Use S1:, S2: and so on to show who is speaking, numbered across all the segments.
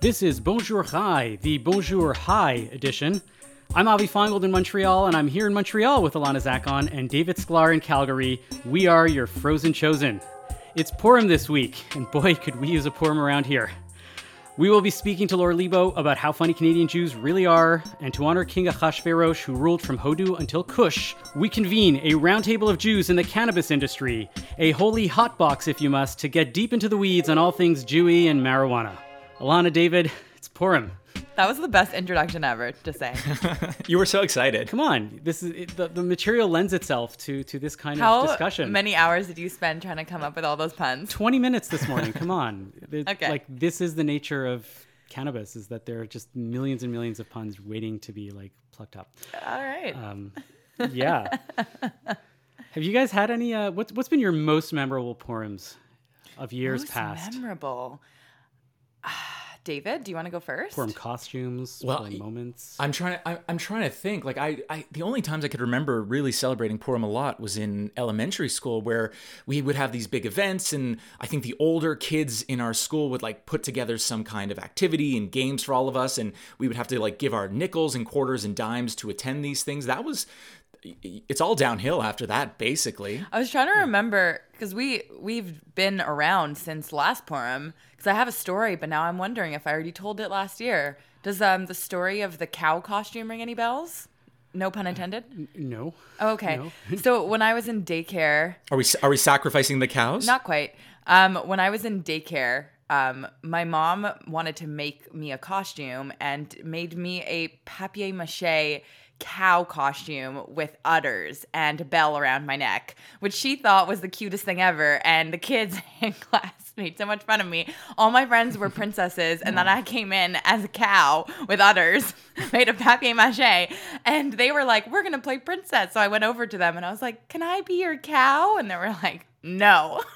S1: This is Bonjour High, the Bonjour High edition. I'm Avi Feingold in Montreal, and I'm here in Montreal with Alana Zakon and David Sklar in Calgary. We are your frozen chosen. It's Purim this week, and boy, could we use a Purim around here. We will be speaking to Laura Lebo about how funny Canadian Jews really are, and to honor King Achashverosh, who ruled from Hodu until Kush, we convene a roundtable of Jews in the cannabis industry, a holy hotbox, if you must, to get deep into the weeds on all things Jewy and marijuana. Alana, David, it's Purim.
S2: That was the best introduction ever to say.
S3: You were so excited.
S1: Come on, this is it, the, the material lends itself to to this kind
S2: How
S1: of discussion.
S2: How many hours did you spend trying to come up with all those puns?
S1: 20 minutes this morning. Come on.
S2: Okay.
S1: Like this is the nature of cannabis is that there are just millions and millions of puns waiting to be like plucked up.
S2: All right.
S1: Um, yeah. Have you guys had any uh what's what's been your most memorable Purims of years
S2: Most
S1: past?
S2: memorable. Ah, David, do you want to go first?
S1: Purim costumes,
S3: Well,
S1: Purim moments.
S3: I'm trying to. I, I'm trying to think. Like I, I, the only times I could remember really celebrating Purim a lot was in elementary school, where we would have these big events, and I think the older kids in our school would like put together some kind of activity and games for all of us, and we would have to like give our nickels and quarters and dimes to attend these things. That was. It's all downhill after that, basically.
S2: I was trying to remember because we we've been around since last Purim. Because I have a story, but now I'm wondering if I already told it last year. Does um the story of the cow costume ring any bells? No pun intended.
S1: no.
S2: Oh, okay.
S1: No.
S2: so when I was in daycare,
S3: Are we? Are we sacrificing the cows?
S2: Not quite. Um, when I was in daycare, um, my mom wanted to make me a costume and made me a papier mache cow costume with udders and a bell around my neck, which she thought was the cutest thing ever. And the kids in class made so much fun of me. All my friends were princesses, and then I came in as a cow with udders made of papier mache. And they were like, We're gonna play princess. So I went over to them and I was like, Can I be your cow? And they were like, No.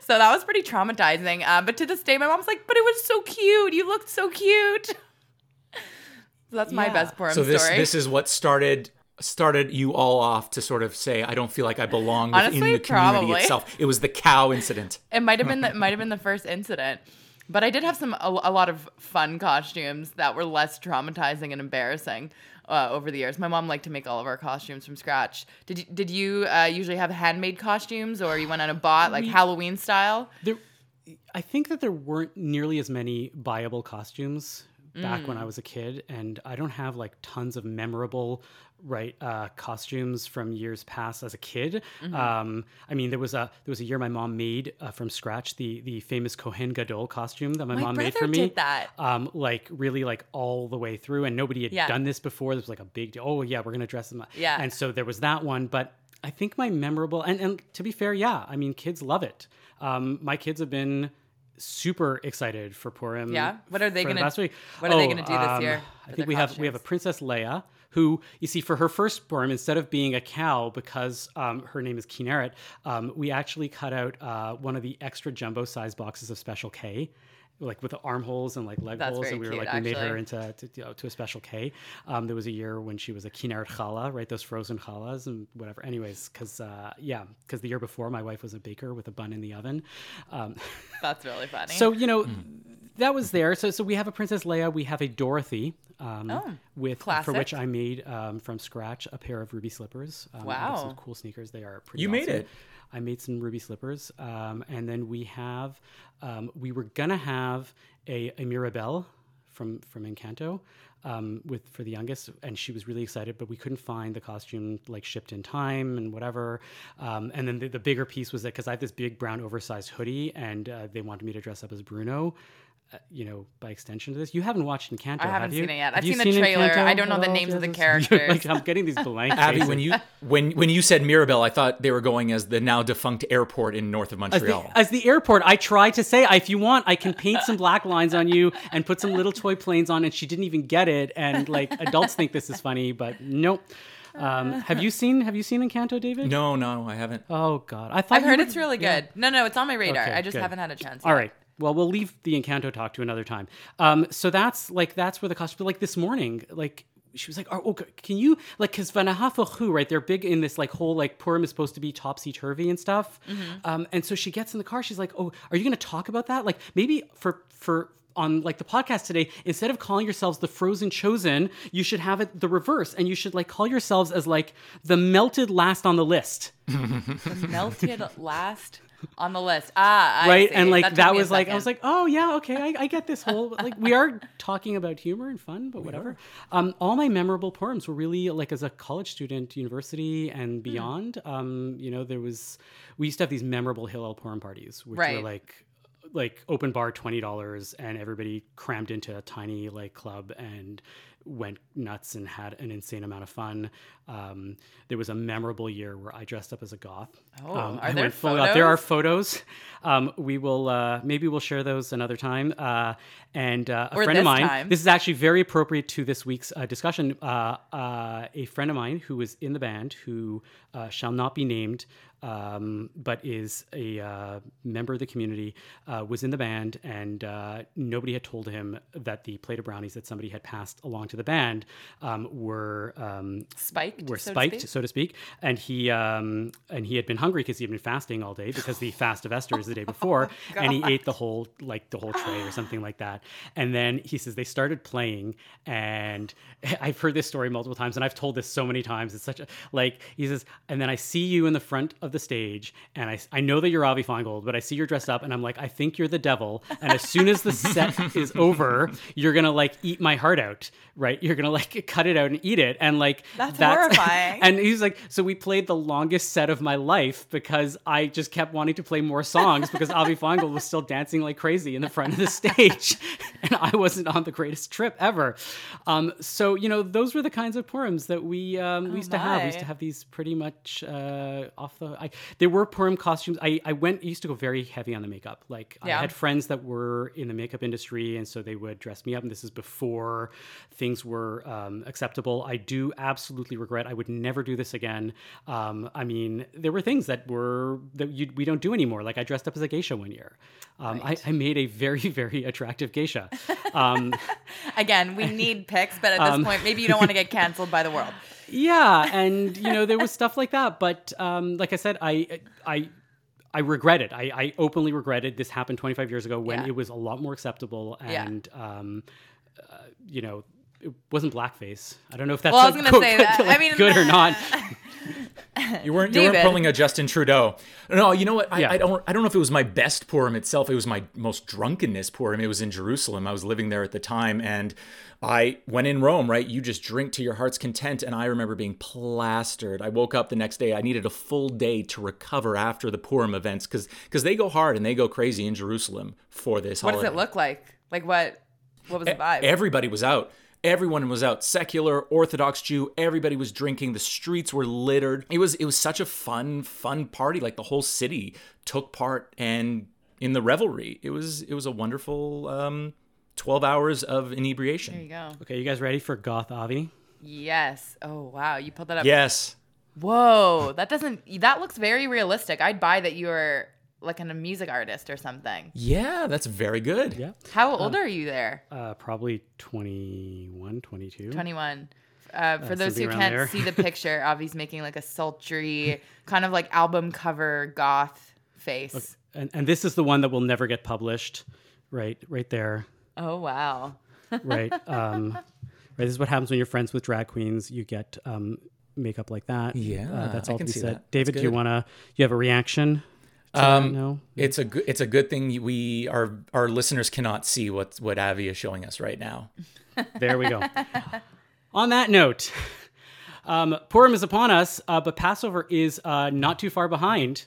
S2: So that was pretty traumatizing. Um, but to this day, my mom's like, "But it was so cute. You looked so cute." So that's my
S1: Yeah.
S2: best Purim
S3: so this
S2: story.
S3: this is what started started you all off to sort of say I don't feel like I belong within
S2: Honestly,
S3: the community
S2: probably.
S3: itself. It was the cow incident.
S2: it might have been the, might have been the first incident, but I did have some a, a lot of fun costumes that were less traumatizing and embarrassing. Uh, over the years, my mom liked to make all of our costumes from scratch. Did you, did you uh, usually have handmade costumes, or you went on a bot like
S1: We-
S2: Halloween style?
S1: There, I think that there weren't nearly as many viable costumes back when I
S2: Mm.
S1: was a kid, and I don't have like tons of memorable right uh, costumes from years past as a kid.
S2: Mm-hmm.
S1: Um, I mean, there was a there was a year my mom made uh, from scratch the the famous Kohen Gadol costume that my,
S2: My
S1: mom made for me.
S2: did that.
S1: Um, like really like all the way through, and nobody had
S2: Yeah.
S1: done this before. There was like a big deal. Oh yeah, we're gonna dress them up.
S2: Yeah.
S1: and so there was that one, but. I think my memorable and, and to be fair, yeah, I mean kids love it. Um, my kids have been super excited for Purim.
S2: Yeah? What are they gonna-
S1: past week.
S2: what are they gonna do this
S1: um,
S2: year
S1: I think we have we have a? Princess Leia who you see for her first Purim instead of being a cow because um, her name is Kinneret, um, we actually cut out uh, one of the extra jumbo size boxes of Special K. Like with the armholes and like leg
S2: That's
S1: holes, and we were
S2: cute,
S1: like we made her into to, you know, to a special K. Um, there was a year when she was a Kinneret challah, right? Those frozen challahs and whatever. Anyways, because uh, yeah, because the year before my wife was a baker with a bun in the oven. Um,
S2: That's really funny.
S1: so you know, that was there. So so we have a Princess Leia. We have a Dorothy. Um,
S2: Oh,
S1: with for which. I made um, from scratch a pair of ruby slippers. Um, I have some
S2: Wow.
S1: cool sneakers. They are pretty.
S3: You made it.
S1: I made some ruby slippers, um, and then we have. Um, we were gonna have a, a Mirabel from from Encanto. Um, with for the youngest, and she was really excited, but we couldn't find the costume like shipped in time and whatever. Um, and then the, the bigger piece was that because I have this big brown oversized hoodie, and uh, they wanted me to dress up as Bruno. Uh, you know, by extension to this, you haven't watched Encanto.
S2: I haven't
S1: have you?
S2: seen it yet.
S1: Have
S2: I've
S1: you
S2: seen the trailer.
S1: Encanto
S2: I don't know the
S1: at all?
S2: names of the characters.
S1: like I'm getting these blank.
S3: Abby,
S1: faces.
S3: when you when when you said Mirabel, I thought they were going as the now defunct airport in north of
S1: As the,
S3: Montreal.
S1: as the airport, I tried to say, if you want, I can paint some black lines on you and put some little toy planes on. And she didn't even get it. And like adults think this is funny, but nope. Um, have you seen Have you seen Encanto, David?
S3: no, no, I haven't.
S1: Oh God, I thought
S2: I've heard
S1: would-
S2: it's really
S1: yeah.
S2: good. No, no, it's on my radar.
S1: Okay,
S2: I just
S1: good.
S2: haven't had a chance.
S1: All
S2: yet.
S1: right. Well, we'll leave the Encanto talk to another time. Um, so that's like that's where the costume. Like this morning, like she was like, "Oh, okay, can you like because Vanahafachu, right? They're big in this like whole like Purim is supposed to be topsy turvy and stuff. Um, and so she gets in the car. She's like, "Oh, are you going to talk about that? Like maybe for for on like the podcast today, instead of calling yourselves the Frozen Chosen, you should have it the reverse, and you should like call yourselves as like the melted last on the list.
S2: The melted last on the list. Ah, I
S1: right
S2: see.
S1: and like
S2: took
S1: that, was like i was like oh yeah okay I, I get this whole like we are talking about humor and fun but whatever um all my memorable purims were really like as a college student university
S2: Hmm.
S1: and beyond um you know there was we used to have these memorable hillel purim parties which were like like open bar twenty dollars and everybody crammed into a tiny like club and went nuts and had an insane amount of fun. Um, there was a memorable year where I dressed up as a goth.
S2: Oh,
S1: um,
S2: are
S1: I
S2: there
S1: goth. There are
S2: photos?
S1: photos. Um, we will uh, maybe we'll share those another time. Uh, and uh, a
S2: Or
S1: friend of mine.
S2: time.
S1: This is actually very appropriate to this week's uh, discussion. Uh, uh, a friend of mine who was in the band, who uh, shall not be named, um, but is a uh, member of the community, uh, was in the band, and uh, nobody had told him that the plate of brownies that somebody had passed along to the band um, were um,
S2: spiked.
S1: were
S2: so to
S1: spiked,
S2: speak?
S1: so to speak, and he um, and he had been hungry because he had been fasting all day because the fast of Esther is the day before, and he ate the whole like the whole tray or something like that. And then he says they started playing, and I've heard this story multiple times, and I've told this so many times. It's such a like he says, and then I see you in the front of the stage, and I I know that you're Avi Feingold, but I see you're dressed up, and I'm like I think you're the devil, and as soon as the set is over, you're gonna like eat my heart out, right? You're gonna like cut it out and eat it, and like
S2: That's horrifying.
S1: and he's like, so we played the longest set of my life because I just kept wanting to play more songs because Avi Feingold was still dancing like crazy in the front of the stage, and I wasn't on the greatest trip ever. Um, so you know, those were the kinds of Purims that we um, we used to have. We used to have these pretty much uh, off the. I, there were Purim costumes. I I went used to go very heavy on the makeup. Like
S2: Yeah.
S1: I had friends that were in the makeup industry, and so they would dress me up. And this is before things were um, acceptable. I do absolutely regret. I would never do this again. Um, I mean, there were things that were that you, we don't do anymore. Like I dressed up as a geisha one year. Um, I, I made a very very attractive geisha. Um,
S2: Again, we need pics, but at
S1: Um,
S2: this point, maybe you don't want to get canceled by the world.
S1: yeah, and you know there was stuff like that. But um, like I said, I I. I regret it. I, I openly regretted this happened 25 years ago when
S2: Yeah.
S1: it was a lot more acceptable
S2: Yeah.
S1: and um, uh, you know it wasn't blackface. I don't know if that's
S2: Well, I was gonna
S1: go-
S2: say that. I mean,
S1: good or not.
S3: You weren't you weren't pulling a Justin Trudeau. No, you know what? I,
S1: Yeah.
S3: I don't I don't know if it was my best Purim itself. It was my most drunkenness Purim. It was in Jerusalem. I was living there at the time, and I when in Rome, right? You just drink to your heart's content. And I remember being plastered. I woke up the next day. I needed a full day to recover after the Purim events because because they go hard and they go crazy in Jerusalem for this.
S2: What does it look like? Like what? What was the vibe?
S3: Everybody was out. Everyone was out. Secular, Orthodox Jew, everybody was drinking. The streets were littered. It was it was such a fun, fun party. Like the whole city took part and in the revelry. It was it was a wonderful um, twelve hours of inebriation.
S2: there you go.
S1: Okay, you guys ready for Goth Avi?
S2: Yes. Oh wow, you pulled that up.
S3: Yes.
S2: Whoa, that doesn't. That looks very realistic. I'd buy that you were like an, a music artist or something.
S3: Yeah, that's very good.
S1: Yeah.
S2: How old are you there?
S1: Uh, probably 21, 22.
S2: 21. Uh, for those who can't
S1: there.
S2: see the picture, Avi's making like a sultry, kind of like album cover goth face.
S1: And, and this is the one that will never get published. Right, right there.
S2: Oh wow.
S1: right? Um, right. This is what happens when you're friends with drag queens. You get um, makeup like that.
S3: Yeah,
S1: uh, that's
S3: I
S1: all
S3: can
S1: to be
S3: see
S1: said.
S3: that.
S1: David, do you want to? You have a reaction? To
S3: Um,
S1: no.
S3: It's a good it's a good thing we our our listeners cannot see what what Avi is showing us right now.
S1: There we go. On that note, um, Purim is upon us, uh, but Passover is uh, not too far behind.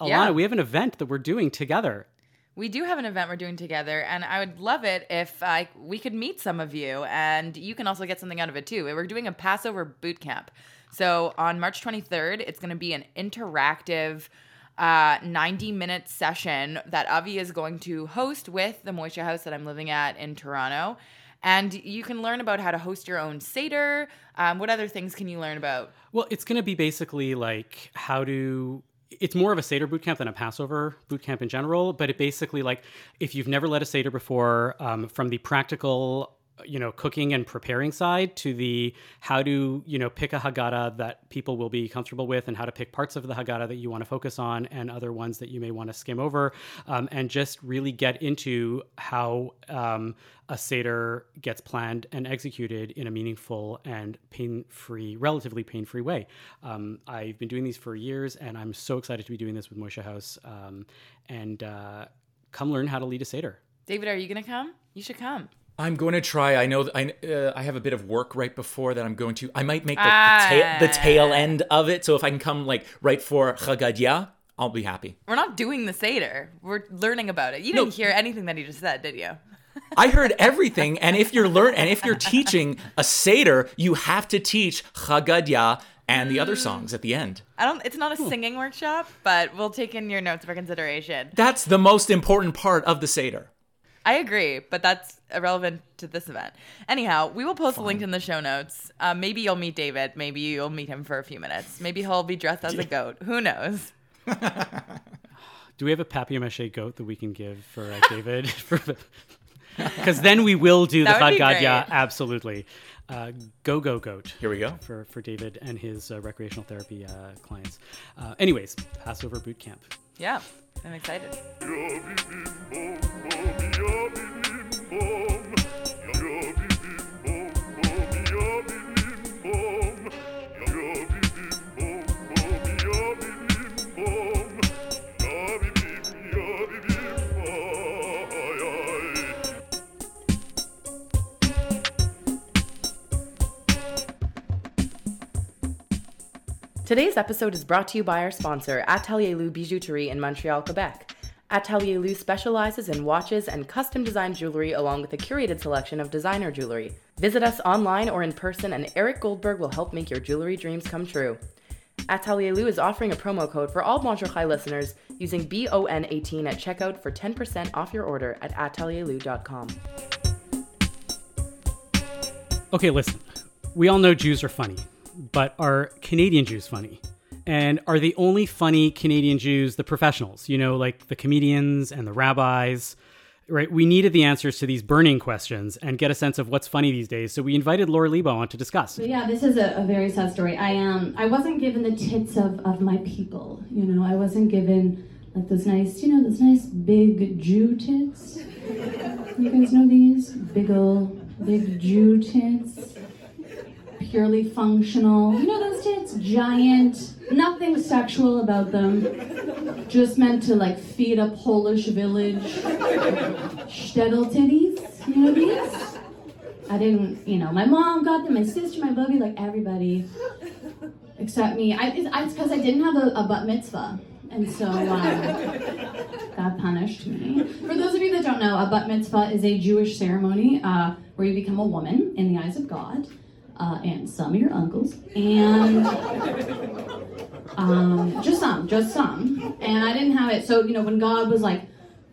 S1: Alana,
S2: Yeah.
S1: we have an event that we're doing together.
S2: We do have an event we're doing together, and I would love it if I, we could meet some of you, and you can also get something out of it too. We're doing a Passover boot camp. So on March 23rd, it's going to be an interactive uh, 90 minute session that Avi is going to host with the Moishe House that I'm living at in Toronto. And you can learn about how to host your own Seder. Um, what other things can you learn about?
S1: Well, it's going to be basically like how to. It's more of a Seder boot camp than a Passover boot camp in general, but it basically like if you've never led a Seder before, um, from the practical you know cooking and preparing side to the how to you know pick a haggadah that people will be comfortable with and how to pick parts of the haggadah that you want to focus on and other ones that you may want to skim over um, and just really get into how um, a seder gets planned and executed in a meaningful and pain-free relatively pain-free way um, i've been doing these for years and i'm so excited to be doing this with moishe house um, and uh, come learn how to lead a seder
S2: David, are you gonna come? You should come.
S3: I'm going to try. I know I uh, I have a bit of work right before that. I'm going to. I might make the,
S2: Ah.
S3: the, tail, the tail end of it. So if I can come like right for Chad Gadya, I'll be happy.
S2: We're not doing the Seder. We're learning about it. You didn't hear anything that he just said, did you?
S3: I heard everything, and if you're learn and if you're teaching a seder, you have to teach Chad Gadya and the other songs at the end.
S2: I don't it's not a singing workshop, but we'll take in your notes for consideration.
S3: That's the most important part of the seder.
S2: I agree, but that's irrelevant to this event. Anyhow, we will post a link in the show notes. Uh, maybe you'll meet David. Maybe you'll meet him for a few minutes. Maybe he'll be dressed as a goat. Who knows?
S1: Do we have a papier mache goat that we can give for uh, David? Because then we will do the
S2: That would be
S1: Chad
S2: great.
S1: absolutely. Uh, go go goat
S3: Here we go.
S1: for for David and his uh, recreational therapy uh, clients. Uh, anyways, Passover boot camp.
S2: Yeah, I'm excited. Today's episode is brought to you by our sponsor, Atelier Lou Bijouterie in Montreal, Quebec. Atelier Lou specializes in watches and custom designed jewelry along with a curated selection of designer jewelry. Visit us online or in person, and Eric Goldberg will help make your jewelry dreams come true. Atelier Lou is offering a promo code for all Bonjour Chai listeners using BON18 at checkout for 10% off your order at atelierlou.com.
S1: Okay, listen. We all know Jews are funny, but are Canadian Jews funny? And are the only funny Canadian Jews the professionals? You know, like the comedians and the rabbis, right? We needed the answers to these burning questions and get a sense of what's funny these days. So we invited Laura Lebo on to discuss.
S4: Yeah, this is a, a very sad story. I um I wasn't given the tits of, of my people. You know, I wasn't given like those nice, you know, those nice big Jew tits. You guys know these big old big Jew tits, purely functional. You know those tits, giant, nothing sexual about them. Just meant to like feed a Polish village. Shtetl titties. You know these? I didn't, you know, my mom got them, my sister, my bubby, like everybody except me. I, it's- because I didn't have a, a bat mitzvah. And so God punished me. For those of you that don't know, a bat mitzvah is a Jewish ceremony uh, where you become a woman in the eyes of God uh, and some of your uncles. And um, just some, just some. And I didn't have it. So, you know, when God was like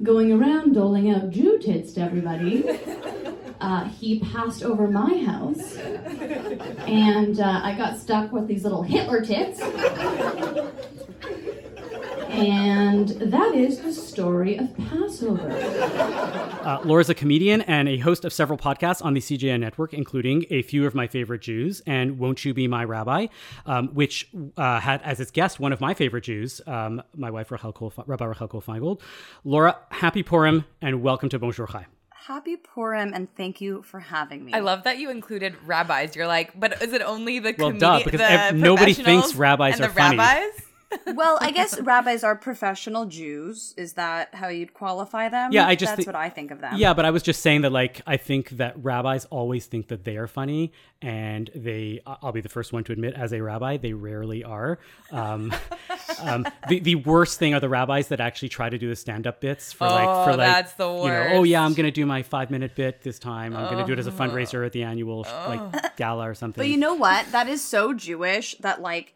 S4: going around doling out Jew tits to everybody, uh, he passed over my house, and uh, I got stuck with these little Hitler tits. And that is the story of Passover.
S1: Uh, Laura's a comedian and a host of several podcasts on the CJN network, including A Few of My Favorite Jews and Won't You Be My Rabbi, um, which uh, had as its guest one of my favorite Jews, um, my wife, Rachel Kohl, Rabbi Rachel Kohl Feingold. Laura, happy Purim and welcome to Bonjour Chai.
S5: Happy Purim and thank you for having me.
S2: I love that you included rabbis. You're like, but is it only the
S1: Well,
S2: comedi-
S1: duh, because
S2: the
S1: ev- nobody thinks rabbis
S2: and
S1: are
S2: the
S1: funny.
S2: rabbis?
S5: Well, I guess rabbis are professional Jews. Is that how you'd qualify them?
S1: Yeah, I just
S5: that's
S1: thi-
S5: what I think of them.
S1: Yeah, but I was just saying that, like, I think that rabbis always think that they are funny, and they, I'll be the first one to admit, as a rabbi, they rarely are. Um, um, the, the worst thing are the rabbis that actually try to do the stand up bits for, like,
S2: Oh,
S1: for, like,
S2: that's the
S1: you know, oh, yeah, I'm going to do my five minute bit this time. I'm going to do it as a fundraiser at the annual,
S2: Oh.
S1: like, gala or something.
S5: But you know what? That is so Jewish that like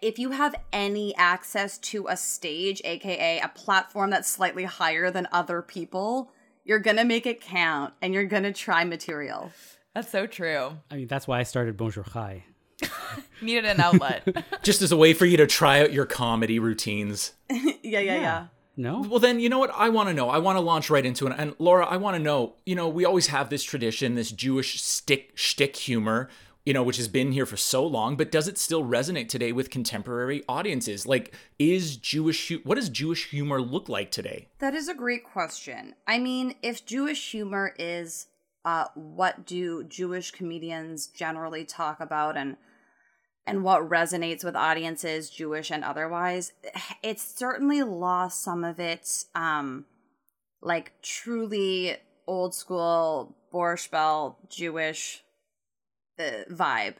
S5: if you have any access to a stage, aka a platform that's slightly higher than other people, you're gonna make it count and you're gonna try material.
S2: That's so true.
S1: I mean, that's why I started Bonjour Chai.
S2: Needed an outlet.
S3: Just as a way for you to try out your comedy routines.
S5: yeah, yeah, yeah.
S1: No.
S3: Well, then, you know what? I want to know. I want to launch right into it. And Laura, I want to know. You know, we always have this tradition, this Jewish stick shtick humor, you know, which has been here for so long. But does it still resonate today with contemporary audiences? Like, is Jewish what does Jewish humor look like today?
S5: That is a great question. I mean, if Jewish humor is uh, what do Jewish comedians generally talk about and and what resonates with audiences, Jewish and otherwise, it's certainly lost some of its um like truly old school Borscht Belt Jewish uh, vibe.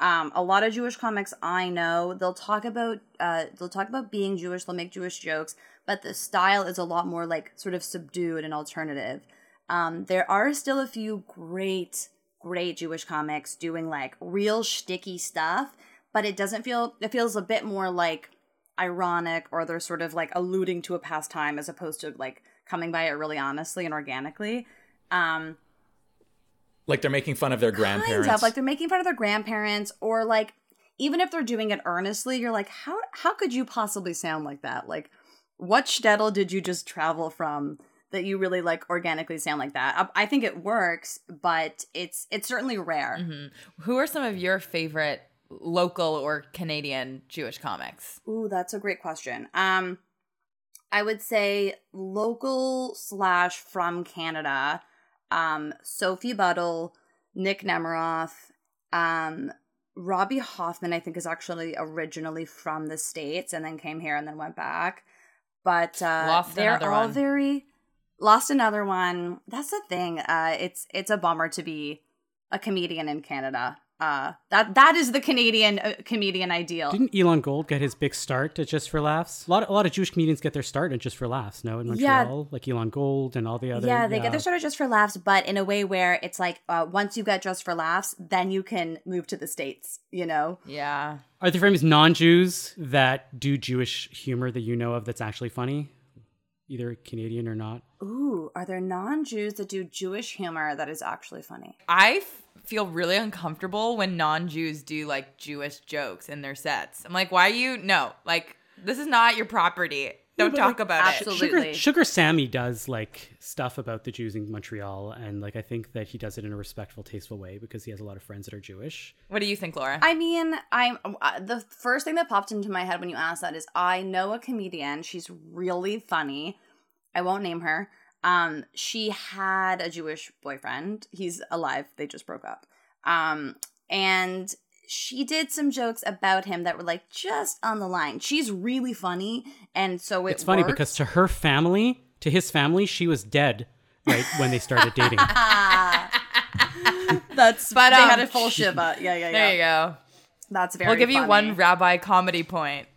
S5: Um, a lot of Jewish comics I know, they'll talk about uh, they'll talk about being Jewish, they'll make Jewish jokes, but the style is a lot more like sort of subdued and alternative. Um, there are still a few great, great Jewish comics doing like real shticky stuff, but it doesn't feel, it feels a bit more like ironic or they're sort of like alluding to a past time as opposed to like coming by it really honestly and organically. Um,
S3: Like they're making fun of their grandparents.
S5: Kind of like they're making fun of their grandparents, or like even if they're doing it earnestly, you're like, how how could you possibly sound like that? Like, what shtetl did you just travel from that you really like organically sound like that? I, I think it works, but it's it's certainly rare.
S2: Who are some of your favorite local or Canadian Jewish comics?
S5: Ooh, that's a great question. Um, I would say local slash from Canada. Um, Sophie Buttle, Nick Nemiroff, um, Robbie Hoffman. I think is actually originally from the states and then came here and then went back. But uh, they're all
S2: one.
S5: very lost another one. That's the thing. Uh, it's it's a bummer to be a comedian in Canada. Uh, that that is the Canadian uh, comedian ideal.
S1: Didn't Elon Gold get his big start at Just for Laughs? A lot, of, a lot of Jewish comedians get their start at Just for Laughs. No, in
S5: Yeah.
S1: Montreal, like Elon Gold and all the other.
S5: Yeah, they get their started just for laughs, but in a way where it's like uh, once you get just for laughs, then you can move to the states. You know,
S2: Yeah.
S1: Are there famous non-Jews that do Jewish humor that you know of that's actually funny, either Canadian or not?
S5: ooh, are there non-Jews that do Jewish humor that is actually funny?
S2: I f- feel really uncomfortable when non-Jews do like Jewish jokes in their sets. I'm like, why are you? No, like this is not your property. Don't
S1: but,
S2: talk
S1: like,
S2: about
S5: absolutely.
S2: it.
S1: Sugar, Sugar Sammy does like stuff about the Jews in Montreal, and like I think that he does it in a respectful, tasteful way because he has a lot of friends that are Jewish.
S2: What do you think, Laura?
S5: I mean, I'm uh, the first thing that popped into my head when you asked that is I know a comedian. She's really funny. I won't name her. Um, she had a Jewish boyfriend. He's alive. They just broke up. Um, and she did some jokes about him that were like just on the line. She's really funny, and so it
S1: It's funny
S5: works.
S1: because to her family, to his family, she was dead right when they started dating.
S5: that's
S2: But,
S5: they had
S2: um,
S5: a full shiva. Yeah, yeah, yeah.
S2: there you go.
S5: That's very.
S2: We'll give you one rabbi comedy point.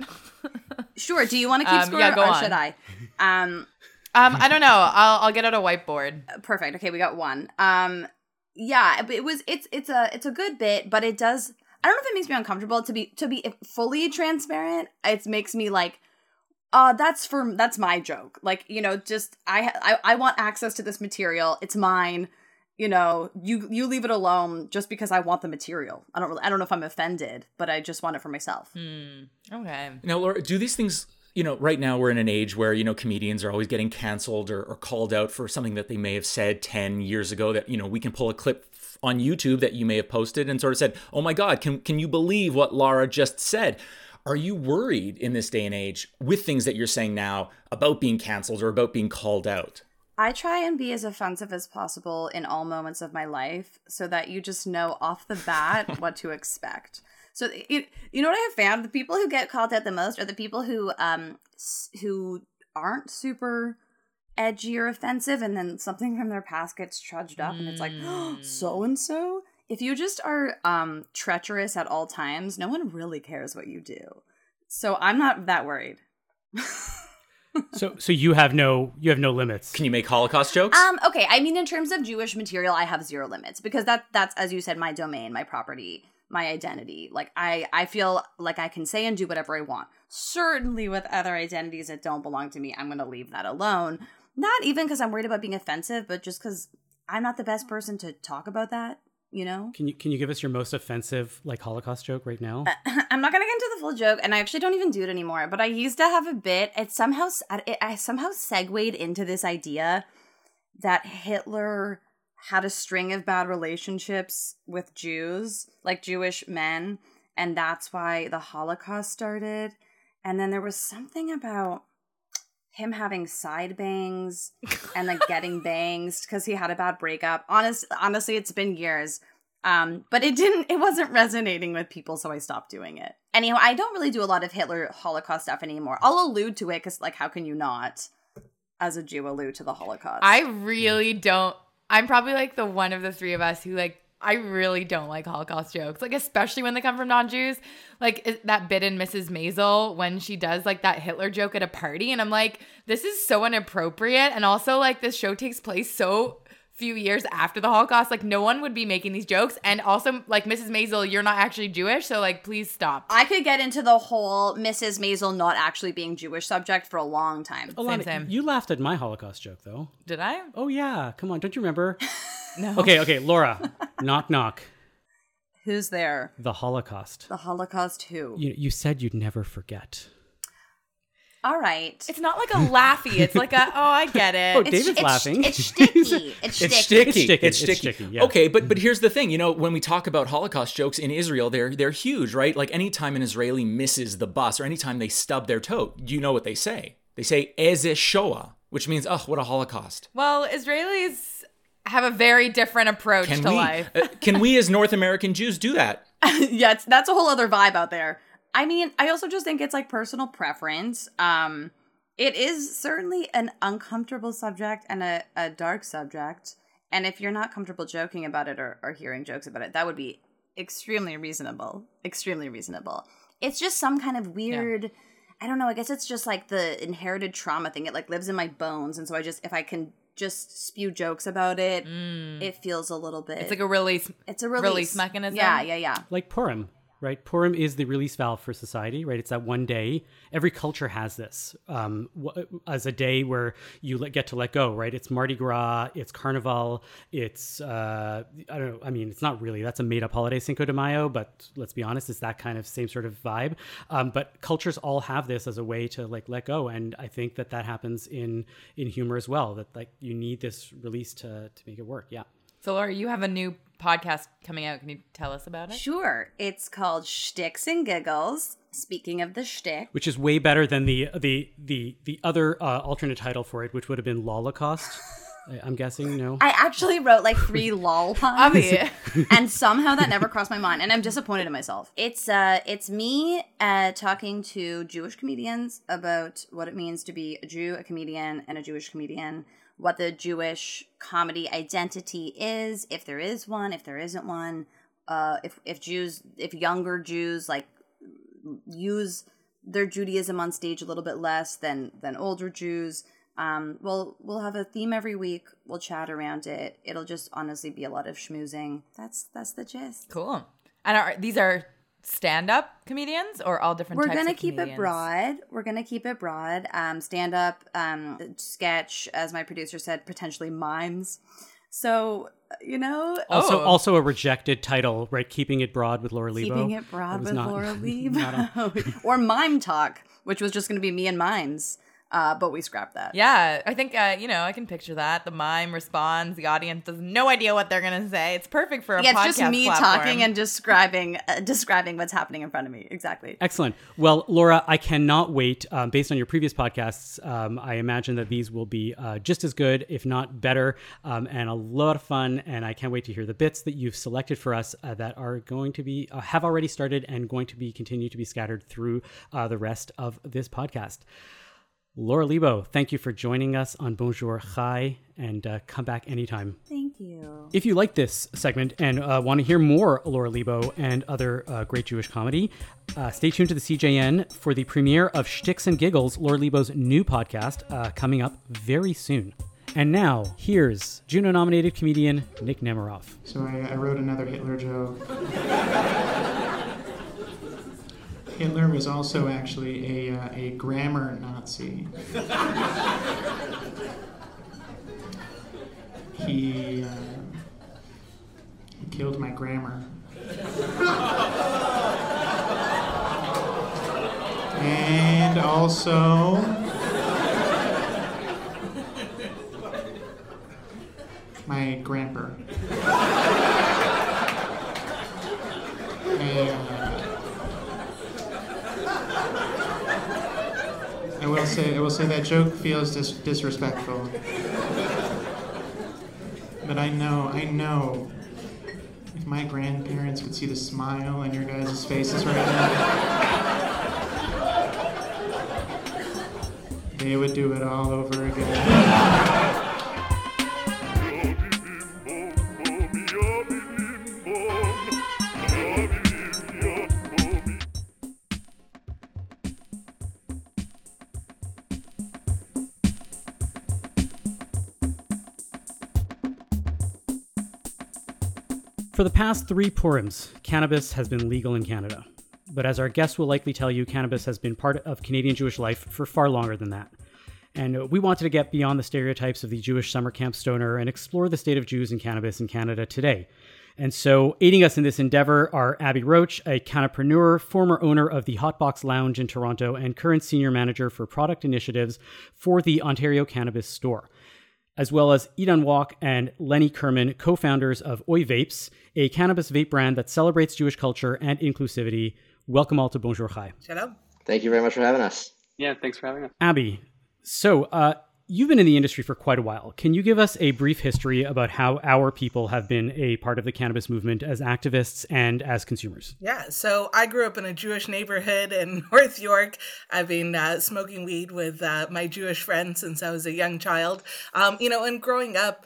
S5: Sure. Do you want to keep
S2: Um,
S5: score
S2: yeah, go
S5: or
S2: on.
S5: should I? Um,
S2: Um, I don't know. I'll I'll get out a whiteboard.
S5: perfect okay we got one um yeah it was it's it's a it's a good bit but it does i don't know if it makes me uncomfortable to be to be fully transparent. It makes me like uh that's for that's my joke. Like you know just i i, I want access to this material. It's mine. You know you you leave it alone just because i want the material. I don't really i don't know if i'm offended but i just want it for myself.
S2: Okay.
S3: Now, Laura, do these things, you know, right now we're in an age where, you know, comedians are always getting canceled or, or called out for something that they may have said 10 years ago that, you know, we can pull a clip f- on YouTube that you may have posted and sort of said, oh my God, can, can you believe what Laura just said? Are you worried in this day and age with things that you're saying now about being canceled or about being called out?
S5: I try and be as offensive as possible in all moments of my life so that you just know off the bat what to expect. So you, you know what I have found? The people who get called out the most are the people who um who aren't super edgy or offensive and then something from their past gets trudged up and it's like so and so if you just are um treacherous at all times no one really cares what you do so i'm not that worried
S1: so, so you have no, you have no limits.
S3: Can you make Holocaust jokes?
S5: Um, okay. I mean, in terms of Jewish material, I have zero limits because that that's as you said, my domain, my property, my identity. Like I, I feel like I can say and do whatever I want. Certainly, with other identities that don't belong to me, I'm going to leave that alone. Not even because I'm worried about being offensive, but just because I'm not the best person to talk about that. you know?
S1: Can you can you give us your most offensive like Holocaust joke right now?
S5: Uh, I'm not gonna get into the full joke, and I actually don't even do it anymore. But I used to have a bit. It somehow it, I somehow segued into this idea that Hitler had a string of bad relationships with Jews, like Jewish men, and that's why the Holocaust started. And then there was something about him having side bangs and like getting bangs because he had a bad breakup. Honest, honestly, it's been years. Um, but it didn't, it wasn't resonating with people, so I stopped doing it. Anyhow, I don't really do a lot of Hitler Holocaust stuff anymore. I'll allude to it because, like, how can you not, as a Jew, allude to the Holocaust?
S2: I really don't. I'm probably like the one of the three of us who like I really don't like Holocaust jokes, like especially when they come from non-Jews. Like that bit in Mrs. Maisel when she does like that Hitler joke at a party, and I'm like, this is so inappropriate. And also, like this show takes place so few years after the Holocaust. Like no one would be making these jokes. And also, like Mrs. Maisel, you're not actually Jewish, so like please stop.
S5: I could get into the whole Mrs. Maisel not actually being Jewish subject for a long time.
S1: Alana,
S2: Same, same.
S1: You laughed at my Holocaust joke though.
S2: Did I?
S1: Oh yeah, come on, don't you remember?
S2: No.
S1: Okay, okay, Laura, knock knock.
S5: Who's there?
S1: The Holocaust.
S5: The Holocaust who?
S1: You you said you'd never forget.
S5: All right.
S2: It's not like a laughy. It's like a oh, I get it.
S1: Oh,
S5: It's-
S1: David's
S5: it's,
S1: laughing.
S5: It's sticky. It's
S3: It's
S5: sticky.
S3: sticky.
S1: It's sticky.
S3: It's
S1: It's
S3: sticky.
S1: sticky, yeah.
S3: Okay, but but here's the thing. You know, when we talk about Holocaust jokes in Israel, they're they're huge, right? Like anytime an Israeli misses the bus or anytime they stub their toe, you know what they say? They say "Eze Shoah," which means "Oh, what a Holocaust."
S2: Well, Israelis have a very different approach
S3: Can
S2: to
S3: we
S2: life.
S3: uh, can we as North American Jews do that?
S5: yeah, it's, that's a whole other vibe out there. I mean, I also just think it's like personal preference. Um, it is certainly an uncomfortable subject and a, a dark subject. And if you're not comfortable joking about it or, or hearing jokes about it, that would be extremely reasonable. Extremely reasonable. It's just some kind of weird. I don't know. I guess it's just like the inherited trauma thing. It like lives in my bones, and so I just if I can just spew jokes about it, it feels a little bit.
S2: It's like a release.
S5: it's a release,
S2: release mechanism.
S5: Yeah, yeah, yeah.
S1: like Purim, right? Purim is the release valve for society, right? It's that one day. Every culture has this um, as a day where you get to let go, right? It's Mardi Gras, it's Carnival, it's uh, I don't know. I mean, it's not really that's a made up holiday, Cinco de Mayo, but let's be honest, it's that kind of same sort of vibe. Um, but cultures all have this as a way to like let go, and I think that that happens in in humor as well. That like you need this release to to make it work. Yeah.
S2: So, Laura, you have a new podcast coming out. Can you tell us about it?
S5: Sure. It's called Shticks and Giggles. Speaking of the shtick,
S1: which is way better than the the the the other uh, alternate title for it, which would have been Lolocaust. I- I'm guessing no.
S5: I actually wrote like three lol puns, and somehow that never crossed my mind, and I'm disappointed in myself. It's uh, it's me uh, talking to Jewish comedians about what it means to be a Jew, a comedian, and a Jewish comedian. What the Jewish comedy identity is, if there is one, if there isn't one. Uh, if if Jews, if younger Jews like use their Judaism on stage a little bit less than than older Jews. Um, we'll we'll have a theme every week. We'll chat around it. It'll just honestly be a lot of schmoozing. That's that's the gist.
S2: Cool. And are these are stand-up comedians or all different? Types.
S5: We're
S2: types
S5: gonna
S2: of
S5: keep it broad. We're gonna keep it broad. Um, stand up, um, sketch, as my producer said, potentially mimes. So you know,
S1: Also,
S2: Oh.
S1: also a rejected title, right? Keeping it broad with Laura Lebo.
S5: keeping it broad with
S1: not-
S5: Laura
S1: not
S5: Lebo, or mime talk, which was just gonna be me and mimes, uh, but we scrapped that.
S2: Yeah, I think uh, you know I can picture that. The mime responds. The audience has no idea what they're gonna say. It's perfect for a
S5: Yeah,
S2: podcast
S5: it's just me
S2: platform.
S5: talking and describing uh, describing what's happening in front of me. Exactly.
S1: Excellent. Well, Laura, I cannot wait. Um, based on your previous podcasts, um, I imagine that these will be uh, just as good, if not better, um, and a lot of fun. And I can't wait to hear the bits that you've selected for us uh, that are going to be uh, have already started and going to be continue to be scattered through uh, the rest of this podcast. Laura Lebo, thank you for joining us on Bonjour Chai, and uh, come back anytime.
S5: Thank you.
S1: If you like this segment and uh, want to hear more Laura Lebo and other uh, great Jewish comedy, uh, stay tuned to the CJN for the premiere of Shticks and Giggles, Laura Lebo's new podcast, uh, coming up very soon. And now, here's Juno nominated comedian Nick Nemiroff.
S6: So I, I wrote another Hitler joke. Hitler was also actually a, uh, a grammar Nazi. he, uh, killed my grammar. and also my grandpa. And, I will say, I will say that joke feels dis- disrespectful. But I know, I know, if my grandparents could see the smile on your guys' faces right now, they would do it all over again.
S1: The past three Purims, cannabis has been legal in Canada. But as our guest will likely tell you, cannabis has been part of Canadian Jewish life for far longer than that. And we wanted to get beyond the stereotypes of the Jewish summer camp stoner and explore the state of Jews and cannabis in Canada today. And so, aiding us in this endeavor are Abby Roach, a cannapreneur, former owner of the Hotbox Lounge in Toronto, and current senior manager for product initiatives for the Ontario Cannabis Store as well as Idan Walk and Lenny Kerman, co founders of Oi Vapes, a cannabis vape brand that celebrates Jewish culture and inclusivity. Welcome all to Bonjour Chai.
S7: Shalom.
S8: Thank you very much for having us.
S9: Yeah, thanks for having us.
S1: Abby, so uh, you've been in the industry for quite a while. Can you give us a brief history about how our people have been a part of the cannabis movement as activists and as consumers?
S7: Yeah, so I grew up in a Jewish neighborhood in North York. I've been uh, smoking weed with uh, my Jewish friends since I was a young child. Um, you know, and growing up,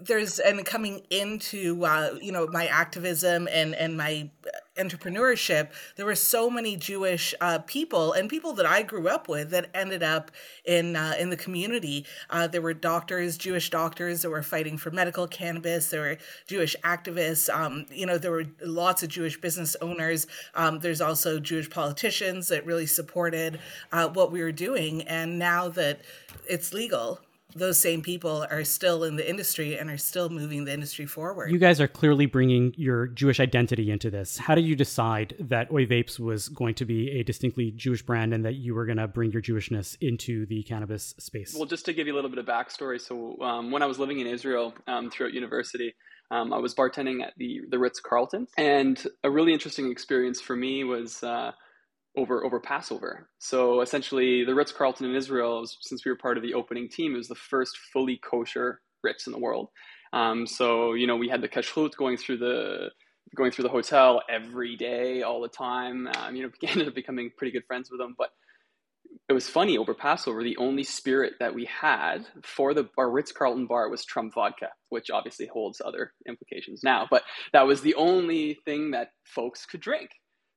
S7: there's and coming into uh, you know my activism and and my entrepreneurship, there were so many Jewish uh, people and people that I grew up with that ended up in uh, in the community. Uh, there were doctors, Jewish doctors that were fighting for medical cannabis. There were Jewish activists. Um, you know, there were lots of Jewish business owners. Um, there's also Jewish politicians that really supported uh, what we were doing. And now that it's legal, those same people are still in the industry and are still moving the industry forward.
S1: You guys are clearly bringing your Jewish identity into this. How did you decide that Oi Vapes was going to be a distinctly Jewish brand and that you were going to bring your Jewishness into the cannabis space?
S9: Well, just to give you a little bit of backstory, so um, when I was living in Israel um, throughout university, um, I was bartending at the the Ritz Carlton, and a really interesting experience for me was. Uh, over over Passover. So essentially, the Ritz Carlton in Israel, since we were part of the opening team, was the first fully kosher Ritz in the world. Um, so you know, we had the kashrut going through the going through the hotel every day, all the time. Um, you know, ended up becoming pretty good friends with them. But it was funny over Passover. The only spirit that we had for the our Ritz Carlton bar was Trump vodka, which obviously holds other implications now. But that was the only thing that folks could drink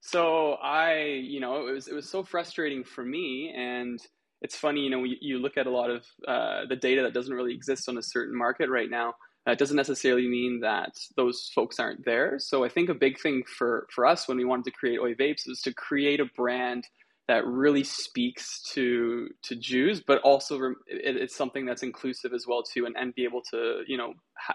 S9: so I, you know, it was it was so frustrating for me, and it's funny, you know, you, you look at a lot of uh, the data that doesn't really exist on a certain market right now. That doesn't necessarily mean that those folks aren't there. So I think a big thing for for us when we wanted to create Oi Vapes is to create a brand that really speaks to to Jews, but also it, it's something that's inclusive as well too, and, and be able to you know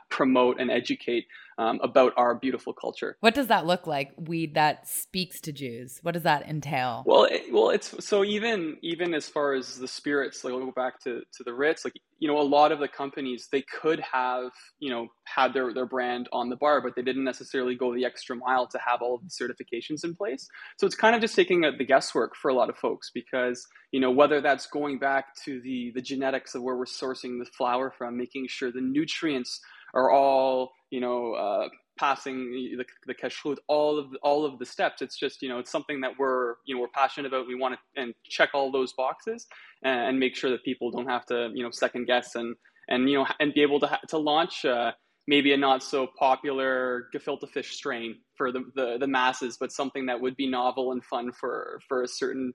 S9: promote and educate um, about our beautiful culture.
S2: What does that look like? Weed that speaks to Jews. What does that entail?
S9: Well, it, well, it's so even even as far as the spirits, like we'll go back to to the Ritz, like you know, a lot of the companies they could have you know had their their brand on the bar, but they didn't necessarily go the extra mile to have all of the certifications in place. So it's kind of just taking the guesswork for a lot of folks because you know whether that's going back to the the genetics of where we're sourcing the flower from, making sure the nutrients are all you know uh, passing the, the kashrut, all of the, all of the steps. It's just you know it's something that we're you know we're passionate about. We want to and check all those boxes and, and, make sure that people don't have to you know second guess and and you know and be able to to launch. Uh, maybe a not so popular gefilte fish strain for the, the, the masses, but something that would be novel and fun for for a certain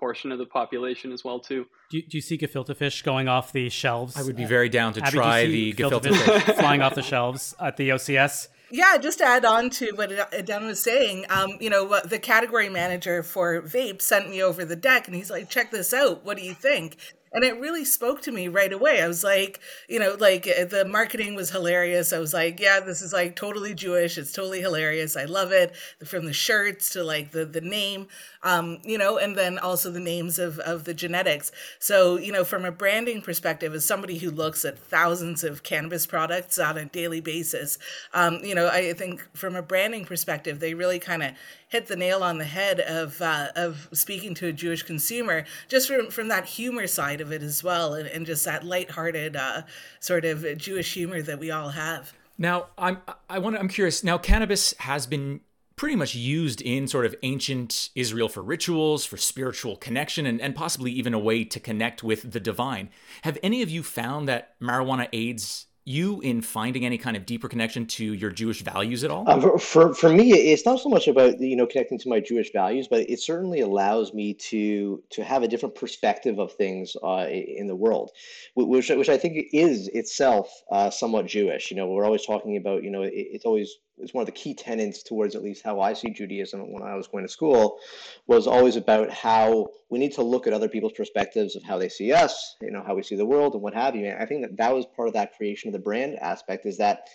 S9: portion of the population as well too.
S1: Do you, do you see gefilte fish going off the shelves?
S3: I would be very down to
S1: Abby,
S3: try the
S1: you see
S3: gefilte fish.
S1: flying off the shelves at the OCS.
S7: Yeah, just to add on to what Dan was saying, um, you know, the category manager for vape sent me over the deck and he's like, check this out. What do you think? And it really spoke to me right away. I was like, you know, like uh, the marketing was hilarious. I was like, yeah, this is like totally Jewish. It's totally hilarious. I love it. From the shirts to like the the name, um, you know, and then also the names of of the genetics. So, you know, from a branding perspective, as somebody who looks at thousands of cannabis products on a daily basis, um, you know, I think from a branding perspective, they really kind of hit the nail on the head of uh, of speaking to a Jewish consumer, just from from that humor side of it as well, and, and just that lighthearted uh, sort of Jewish humor that we all have.
S3: Now, I'm I want I'm curious. Now, cannabis has been pretty much used in sort of ancient Israel for rituals, for spiritual connection, and, and possibly even a way to connect with the divine. Have any of you found that marijuana aids you in finding any kind of deeper connection to your Jewish values at all?
S8: Uh, for for me, it's not so much about you know connecting to my Jewish values, but it certainly allows me to to have a different perspective of things uh, in the world, which which I think is itself uh, somewhat Jewish. You know, we're always talking about you know it, it's always it's one of the key tenets towards at least how I see Judaism when I was going to school was always about how we need to look at other people's perspectives of how they see us, you know, how we see the world and what have you. And I think that that was part of that creation of the brand aspect is that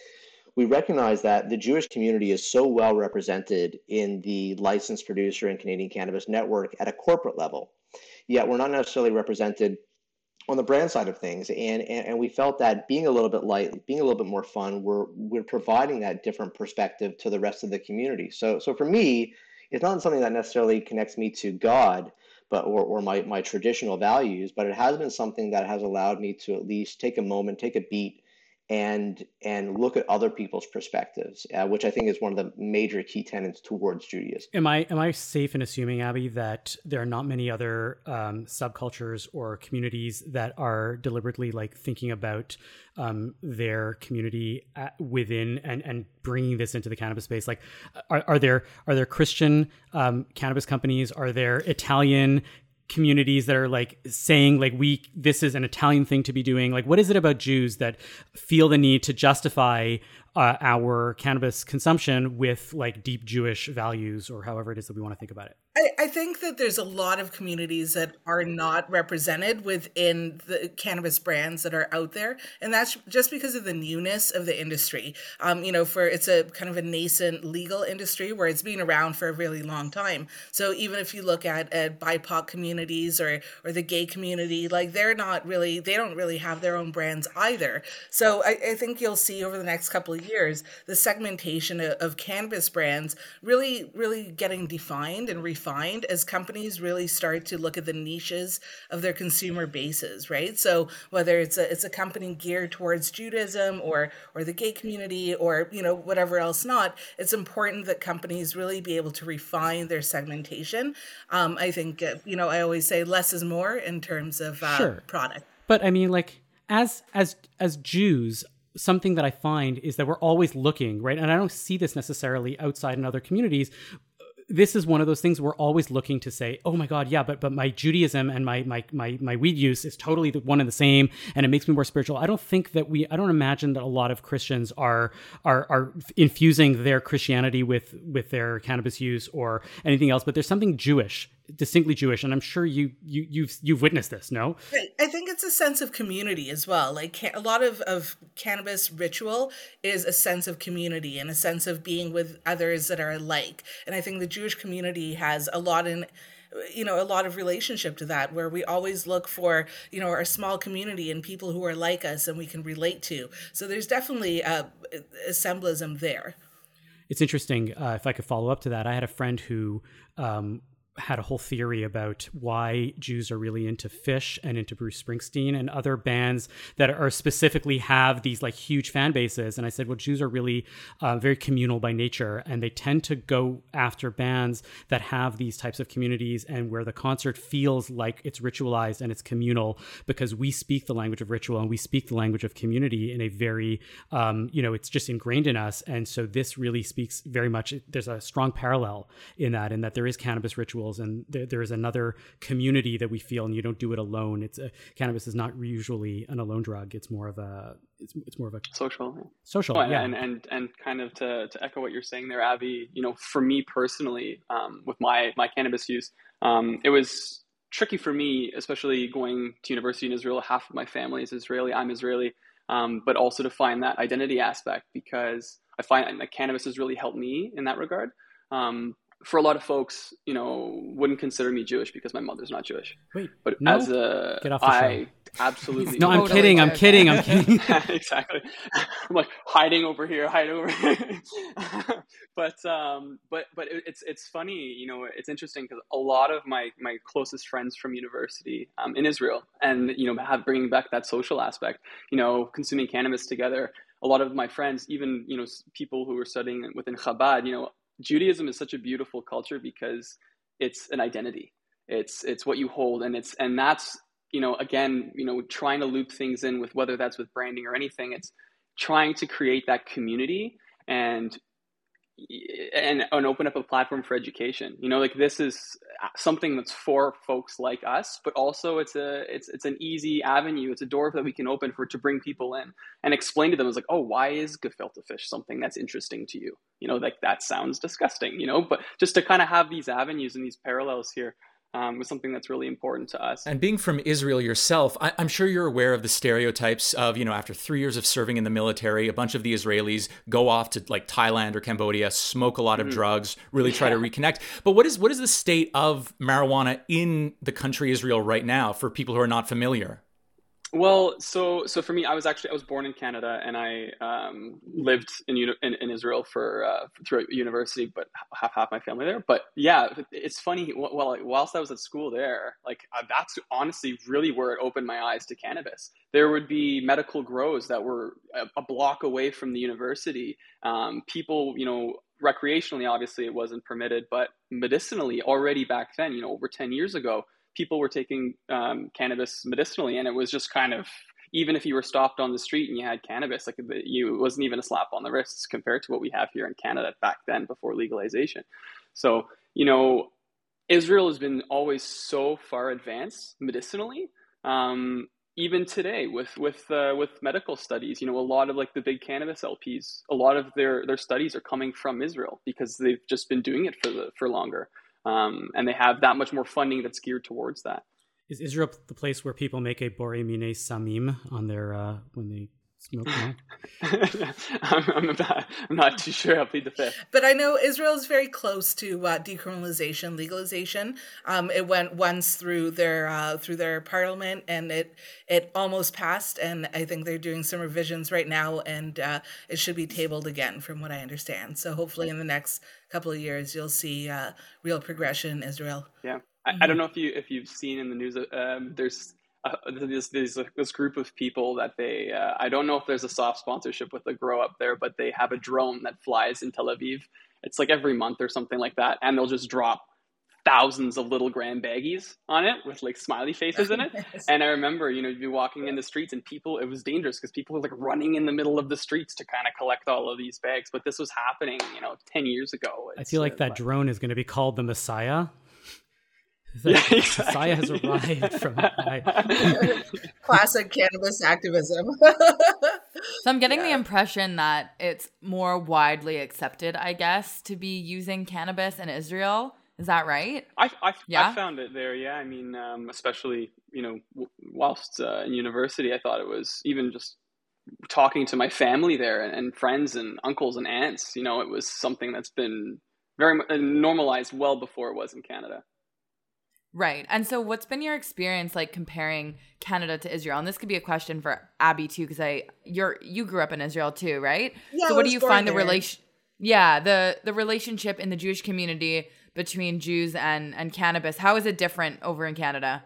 S8: we recognize that the Jewish community is so well represented in the licensed producer and Canadian cannabis network at a corporate level. Yet we're not necessarily represented on the brand side of things and, and, and we felt that being a little bit light being a little bit more fun we're we're providing that different perspective to the rest of the community. So so for me it's not something that necessarily connects me to god but or, or my, my traditional values but it has been something that has allowed me to at least take a moment take a beat and and look at other people's perspectives, uh, which I think is one of the major key tenets towards Judaism.
S1: Am I am I safe in assuming, Abby, that there are not many other um, subcultures or communities that are deliberately like thinking about um, their community at, within and and bringing this into the cannabis space? Like, are, are there are there Christian um, cannabis companies? Are there Italian communities that are like saying like we this is an Italian thing to be doing. Like what is it about Jews that feel the need to justify uh, our cannabis consumption with like deep Jewish values or however it is that we want to think about it
S7: I, I think that there's a lot of communities that are not represented within the cannabis brands that are out there, and that's just because of the newness of the industry. Um, you know, for it's a kind of a nascent legal industry where it's been around for a really long time. So even if you look at, at BIPOC communities or or the gay community, like they're not really they don't really have their own brands either. So I, I think you'll see over the next couple of years the segmentation of, cannabis brands really really getting defined and refined as companies really start to look at the niches of their consumer bases, right? So whether it's a it's a company geared towards Judaism or or the gay community or you know whatever else not, it's important that companies really be able to refine their segmentation. Um, I think uh, you know I always say less is more in terms of uh, sure. product.
S1: But I mean, like as as as Jews, something that I find is that we're always looking, right? And I don't see this necessarily outside in other communities this is one of those things we're always looking to say, oh my God, yeah, but but my Judaism and my my my my weed use is totally the one and the same, and it makes me more spiritual. I don't think that we, I don't imagine that a lot of Christians are are are infusing their Christianity with with their cannabis use or anything else. But there's something Jewish distinctly Jewish, and I'm sure you you you've you've witnessed this. No,
S7: I think it's a sense of community as well. Like a lot of of cannabis ritual is a sense of community and a sense of being with others that are alike. And I think the Jewish community has a lot in you know a lot of relationship to that where we always look for you know our small community and people who are like us and we can relate to so there's definitely a, a symbolism there
S1: it's interesting uh, if i could follow up to that i had a friend who um, had a whole theory about why Jews are really into Phish and into Bruce Springsteen and other bands that are specifically have these like huge fan bases. And I said, well, Jews are really uh, very communal by nature, and they tend to go after bands that have these types of communities and where the concert feels like it's ritualized and it's communal because we speak the language of ritual and we speak the language of community in a very, um, you know, it's just ingrained in us. And so this really speaks very much. There's a strong parallel in that, in that there is cannabis ritual and there, there is another community that we feel and you don't do it alone it's a, cannabis is not usually an alone drug it's more of a it's, it's more of a
S9: social
S1: social
S9: oh,
S1: yeah
S9: and, and and kind of to, to echo what you're saying there abby you know for me personally um, with my my cannabis use um, it was tricky for me, especially going to university in Israel. Half of my family is Israeli. I'm Israeli, um, but also to find that identity aspect because I find that cannabis has really helped me in that regard. Um, for a lot of folks, you know, wouldn't consider me Jewish because my mother's not Jewish.
S1: Wait,
S9: but
S1: no?
S9: as a,
S1: Get off the
S9: I
S1: show.
S9: absolutely.
S1: No, I'm kidding. I'm kidding. I'm kidding.
S9: exactly. I'm like hiding over here, hide over here. but um, but but it, it's it's funny, you know, it's interesting because a lot of my my closest friends from university um, in Israel, and you know, have bringing back that social aspect, you know, consuming cannabis together. A lot of my friends, even you know, people who were studying within Chabad, you know, Judaism is such a beautiful culture because it's an identity. It's it's what you hold, and it's and that's you know again you know trying to loop things in with whether that's with branding or anything. It's trying to create that community and and, and open up a platform for education. You know, like this is uh, something that's for folks like us, but also it's a it's it's an easy avenue. It's a door that we can open for to bring people in and explain to them as like, oh, why is gefilte fish something that's interesting to you? You know, like that sounds disgusting. You know, but just to kind of have these avenues and these parallels here um, was something that's really important to us.
S3: And being from Israel yourself, I- I'm sure you're aware of the stereotypes of, you know, after three years of serving in the military, a bunch of the Israelis go off to like Thailand or Cambodia, smoke a lot of drugs, really try to reconnect. But what is what is the state of marijuana in the country Israel right now for people who are not familiar?
S9: Well, so so for me, I was actually I was born in Canada and I um, lived in, in in Israel for uh, university, but half half my family there. But yeah, it's funny. Well, whilst I was at school there, like uh, that's honestly really where it opened my eyes to cannabis. There would be medical grows that were a, a block away from the university. Um, people, you know, recreationally, obviously, it wasn't permitted, but medicinally, already back then, you know, over ten years ago people were taking um, cannabis medicinally, and it was just kind of even if you were stopped on the street and you had cannabis, like you it wasn't even a slap on the wrists compared to what we have here in Canada back then before legalization. So you know, Israel has been always so far advanced medicinally. Um, even today, with with uh, with medical studies, you know, a lot of like the big cannabis LPs, a lot of their their studies are coming from Israel because they've just been doing it for the for longer um, and they have that much more funding that's geared towards that.
S1: Is Israel the place where people make a borei minei besamim on their uh, when they smoke? No?
S9: I'm, I'm, not, I'm, not, too sure. I'll plead the fifth.
S7: But I know Israel is very close to uh, decriminalization, legalization. Um, it went once through their uh, through their parliament, and it it almost passed. And I think they're doing some revisions right now, and uh, it should be tabled again, from what I understand. So hopefully, in the next couple of years, you'll see uh, real progression in Israel.
S9: Yeah, I, I, don't know if you if you've seen in the news. Um, there's uh, this, this this group of people that they uh, I don't know if there's a soft sponsorship with the grow up there, but they have a drone that flies in Tel Aviv. It's like every month or something like that, and they'll just drop thousands of little grand baggies on it with like smiley faces in it. And I remember, you know, you'd be walking in the streets and people, it was dangerous because people were like running in the middle of the streets to kind of collect all of these bags. But this was happening, you know, 10 years ago.
S1: It's, I feel like uh, that drone is going to be called the Messiah.
S9: The yeah, exactly.
S1: Messiah has arrived from
S7: classic cannabis activism.
S2: so I'm getting yeah. the impression that it's more widely accepted, I guess, to be using cannabis in Israel. Is that right?
S9: I, I, yeah? I found it there. Yeah, I mean, um, especially you know, w- whilst uh, in university, I thought it was even just talking to my family there and, and, friends and uncles and aunts. You know, it was something that's been very normalized well before it was in Canada.
S2: Right. And so what's been your experience like comparing Canada to Israel? And this could be a question for Abby too cuz I you're you grew up in Israel too, right?
S7: Yeah,
S2: so what do you find
S7: there.
S2: the relation Yeah, the the relationship in the Jewish community between Jews and and cannabis. How is it different over in Canada?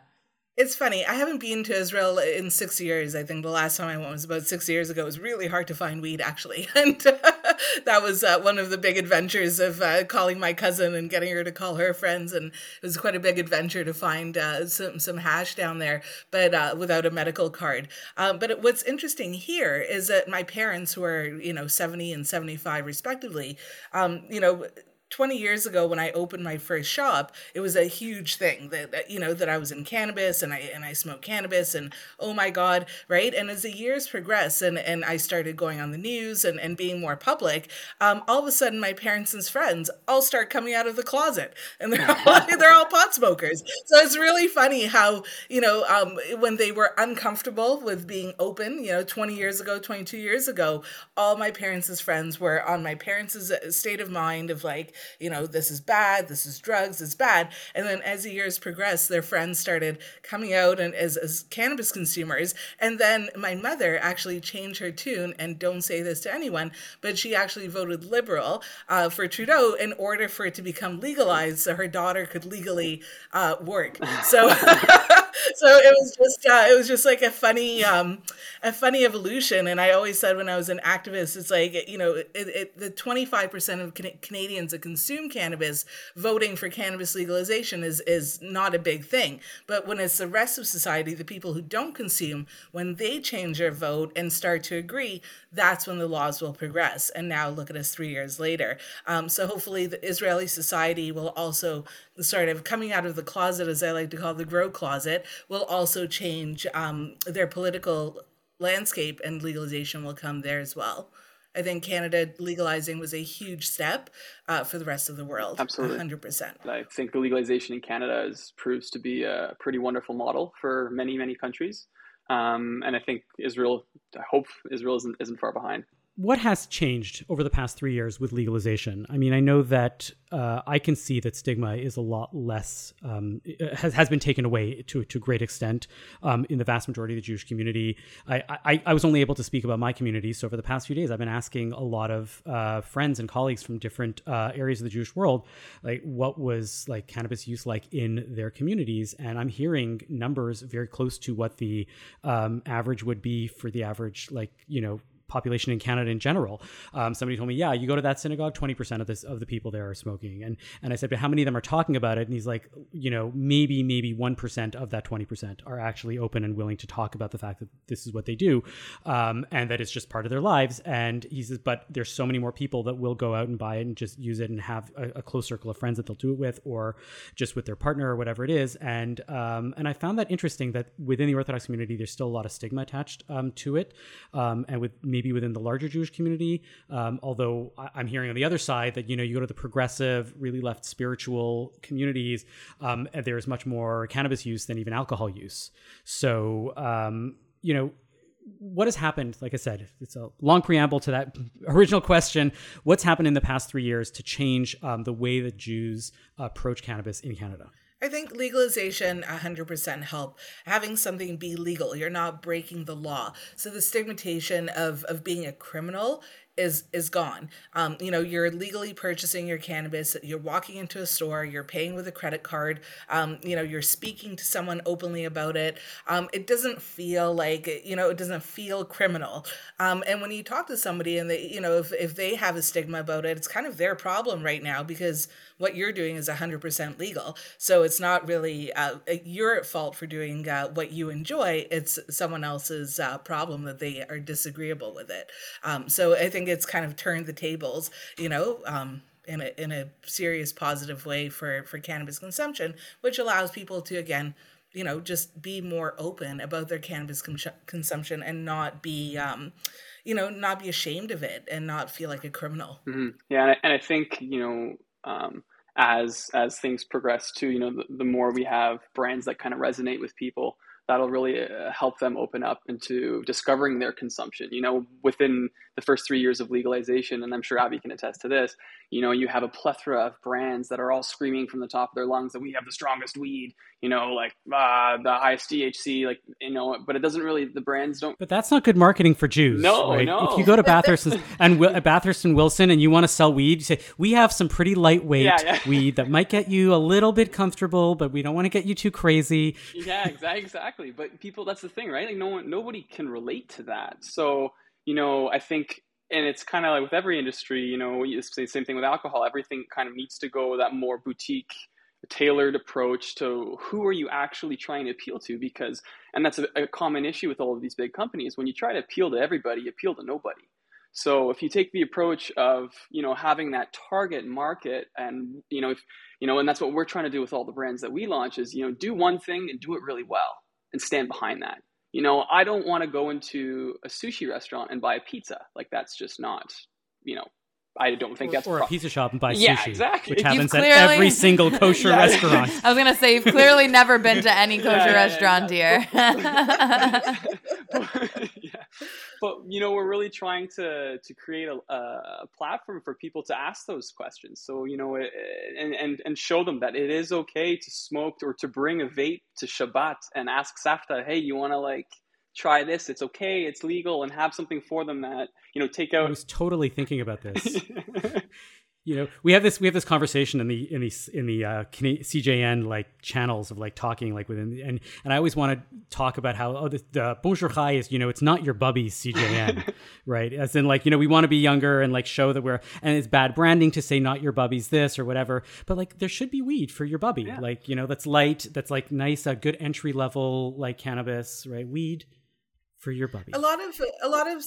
S7: It's funny. I haven't been to Israel in six years. I think the last time I went was about six years ago. It was really hard to find weed, actually, and that was uh, one of the big adventures of uh, calling my cousin and getting her to call her friends. And it was quite a big adventure to find uh, some some hash down there, but uh, without a medical card. Um, but what's interesting here is that my parents, who are you know seventy and seventy five respectively, um, you know 20 years ago when I opened my first shop, it was a huge thing that, that, you know that I was in cannabis and I and I smoked cannabis and oh my god, right? And as the years progressed and and I started going on the news and and being more public, um, all of a sudden my parents and friends all start coming out of the closet and they're all, they're all pot smokers. So it's really funny how you know um, when they were uncomfortable with being open, you know, 20 years ago, 22 years ago, all my parents' friends were on my parents' state of mind of like you know, this is bad, this is drugs, it's bad. And then as the years progressed, their friends started coming out and as, as cannabis consumers. And then my mother actually changed her tune and don't say this to anyone, but she actually voted liberal uh, for Trudeau in order for it to become legalized so her daughter could legally uh, work. So so it was just uh, it was just like a funny um, a funny evolution. And I always said when I was an activist, it's like you know it, it, the twenty five percent of Can- Canadians that consume cannabis voting for cannabis legalization is is not a big thing. But when it's the rest of society, the people who don't consume, when they change their vote and start to agree, that's when the laws will progress. And now look at us three years later. Um, so hopefully the Israeli society will also sort of coming out of the closet, as I like to call the grow closet, will also change um, their political landscape and legalization will come there as well. I think Canada legalizing was a huge step uh, for the rest of the world.
S9: Absolutely.
S7: 100%.
S9: I think the legalization in Canada is, proves to be a pretty wonderful model for many, many countries. Um, and I think Israel, I hope Israel isn't, isn't far behind
S1: what has changed over the past three years with legalization? I mean, I know that uh, I can see that stigma is a lot less um, has has been taken away to to a great extent um, in the vast majority of the Jewish community. I, I, I was only able to speak about my community, so over the past few days, I've been asking a lot of uh, friends and colleagues from different uh, areas of the Jewish world, like what was like cannabis use like in their communities, and I'm hearing numbers very close to what the um, average would be for the average like you know population in Canada in general. Um, somebody told me, yeah, you go to that synagogue, 20% of this of the people there are smoking. And and I said, but how many of them are talking about it? And he's like, you know, maybe, maybe 1% of that 20% are actually open and willing to talk about the fact that this is what they do um, and that it's just part of their lives. And he says, but there's so many more people that will go out and buy it and just use it and have a, a close circle of friends that they'll do it with or just with their partner or whatever it is. And um, and I found that interesting that within the Orthodox community, there's still a lot of stigma attached um, to it. Um, and with me maybe within the larger Jewish community. Um, although I, am hearing on the other side that you know you go to the progressive, really left spiritual communities, um, and there's much more cannabis use than even alcohol use. So um, you know what has happened like i said it's a long preamble to that original question what's happened in the past three years to change um, the way that jews approach cannabis in canada
S7: I think legalization 100% help. Having something be legal, you're not breaking the law. So the stigmatization of of being a criminal is is gone. Um, you know, you're legally purchasing your cannabis. You're walking into a store. You're paying with a credit card. Um, you know, you're speaking to someone openly about it. Um, it doesn't feel like you know, it doesn't feel criminal. Um, and when you talk to somebody and they, you know, if if they have a stigma about it, it's kind of their problem right now because what you're doing is 100% legal. So it's not really uh, you're at fault for doing uh, what you enjoy. It's someone else's uh, problem that they are disagreeable with it. Um, so I think it's kind of turned the tables, you know, um, in a in a serious positive way for for cannabis consumption, which allows people to again, you know, just be more open about their cannabis con- consumption and not be. Um, you know, not be ashamed of it and not feel like a criminal.
S9: Mm-hmm. Yeah, and I, and I think you know, um, as as things progress too, you know, the, the more we have brands that kind of resonate with people, that'll really uh, help them open up into discovering their consumption. You know, within the first three years of legalization, and I'm sure Abby can attest to this, you know, you have a plethora of brands that are all screaming from the top of their lungs that we have the strongest weed, you know, like uh, the highest THC, like, you know, but it doesn't really, the brands don't.
S1: But that's not good marketing for Jews.
S9: No, right? no.
S1: If you go to Bathurst and Bathurst and Wilson and you want to sell weed, you say, we have some pretty lightweight yeah, yeah. weed that might get you a little bit comfortable, but we don't want to get you too crazy.
S9: Yeah, exactly. But people, that's the thing, right? Like, no one, nobody can relate to that. So, you know, I think and it's kind of like with every industry, you know, it's the same thing with alcohol. Everything kind of needs to go that more boutique, tailored approach to who are you actually trying to appeal to? Because, and that's a, a common issue with all of these big companies. When you try to appeal to everybody, you appeal to nobody. So if you take the approach of you know having that target market, and you know if you know, and that's what we're trying to do with all the brands that we launch is you know do one thing and do it really well and stand behind that. You know, I don't want to go into a sushi restaurant and buy a pizza. Like that's just not you know I don't think
S1: or,
S9: that's
S1: or
S9: pro-
S1: a pizza shop and buy
S9: yeah,
S1: sushi,
S9: exactly.
S1: which happens
S2: clearly-
S1: at every single kosher
S9: Yeah.
S1: restaurant.
S2: I was gonna say you've clearly never been to any kosher
S9: Yeah, yeah, yeah,
S2: restaurant,
S9: yeah.
S2: dear.
S9: but, yeah. but you know we're really trying to to create a, a platform for people to ask those questions so you know it- and, and and show them that it is okay to smoke or to bring a vape to shabbat and ask safta hey you want to like try this it's okay it's legal and have something for them that you know take out I
S1: was totally thinking about this. you know, we have this we have this conversation in the in the in the uh, CJN like channels of like talking like within the, and and I always want to talk about how oh the, the bonjour chai is you know it's not your bubby's CJN right? As in like you know we want to be younger and like show that we're and it's bad branding to say not your bubby's this or whatever but like there should be weed for your bubby. Like you know that's light that's like nice a good entry level like cannabis right? Weed for your bubby.
S7: A lot of a lot of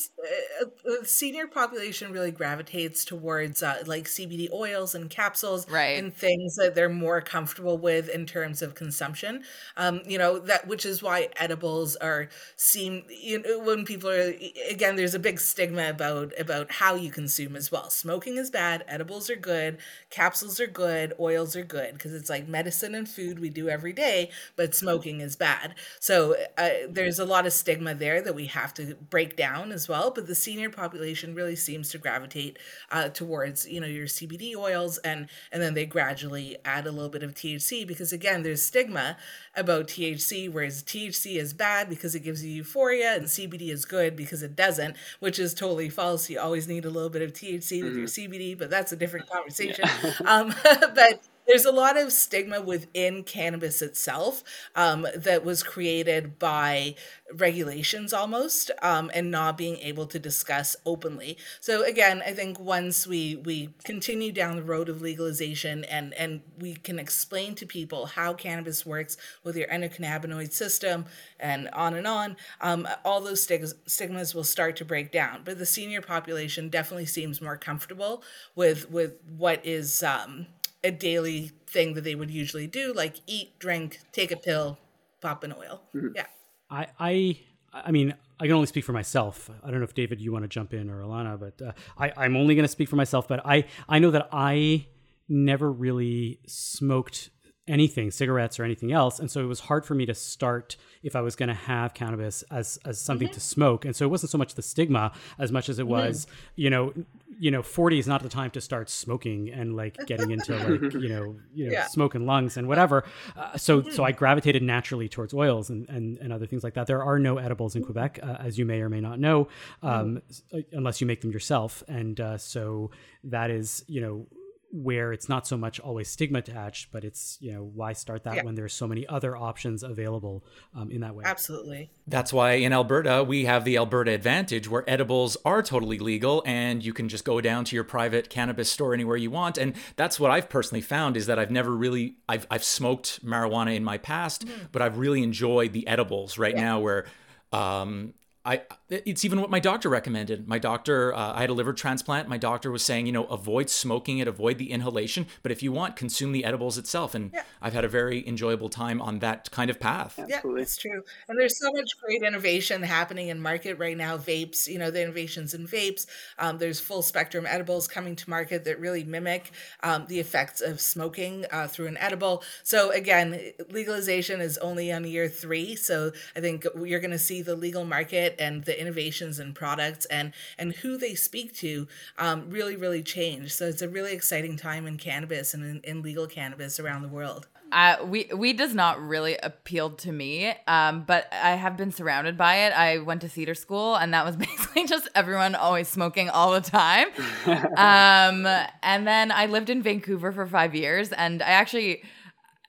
S7: uh, the senior population really gravitates towards uh, like CBD oils and capsules,
S2: Right.
S7: and things that they're more comfortable with in terms of consumption. Um, you know that, which is why edibles are seem you know, when people are again. There's a big stigma about about how you consume as well. Smoking is bad. Edibles are good. Capsules are good. Oils are good because it's like medicine and food we do every day, but smoking is bad. So uh, there's a lot of stigma there that we have to break down as well. But the senior population really seems to gravitate uh, towards you know your CBD oils and and then they gradually add a little bit of THC because again there's stigma about THC, whereas THC is bad because it gives you euphoria and CBD is good because it doesn't, which is totally false. You always need a little bit of THC with your CBD, but that's a different conversation. um, but there's a lot of stigma within cannabis itself um, that was created by regulations almost um, and not being able to discuss openly. So again i think once we we continue down the road of legalization and and we can explain to people how cannabis works with your endocannabinoid system and on and on um, all those stig- stigmas will start to break down. But the senior population definitely seems more comfortable with with what is um, a daily thing that they would usually do, like eat, drink, take a pill, pop an oil. Yeah.
S1: I, I, I mean, I can only speak for myself. I don't know if David, you want to jump in or Alana, but uh, I, I'm only going to speak for myself. But I, I know that I never really smoked anything, cigarettes or anything else, and so it was hard for me to start if I was going to have cannabis as as something to smoke. And so it wasn't so much the stigma as much as it was, you know, you know, 40 is not the time to start smoking and like getting into like you know, you know,
S7: Yeah.
S1: smoking lungs and whatever. Uh, so so I gravitated naturally towards oils and, and and other things like that. There are no edibles in Quebec, uh, as you may or may not know, um, s- unless you make them yourself. And uh, so that is you know where it's not so much always stigma attached, but it's you know why start that
S7: Yeah.
S1: when there's so many other options available um, in that way.
S7: Absolutely.
S3: That's why in Alberta, we have the Alberta advantage where edibles are totally legal and you can just go down to your private cannabis store anywhere you want. And that's what I've personally found is that I've never really, I've, I've smoked marijuana in my past, but I've really enjoyed the edibles right now where, um, I, it's even what my doctor recommended. My doctor, uh, I had a liver transplant. My doctor was saying, you know, avoid smoking it, avoid the inhalation, but if you want, consume the edibles itself. And I've had a very enjoyable time on that kind of path.
S7: Yeah, that's true. And there's so much great innovation happening in market right now. Vapes, you know, the innovations in vapes. Um, there's full spectrum edibles coming to market that really mimic um, the effects of smoking uh, through an edible. So again, legalization is only on year three. So I think you're going to see the legal market and the innovations and products and and who they speak to um, really really change. So it's a really exciting time in cannabis and in, in legal cannabis around the world.
S2: Uh, we weed does not really appeal to me, um, but I have been surrounded by it. I went to theater school, and that was basically just everyone always smoking all the time. um, and then I lived in Vancouver for five years, and I actually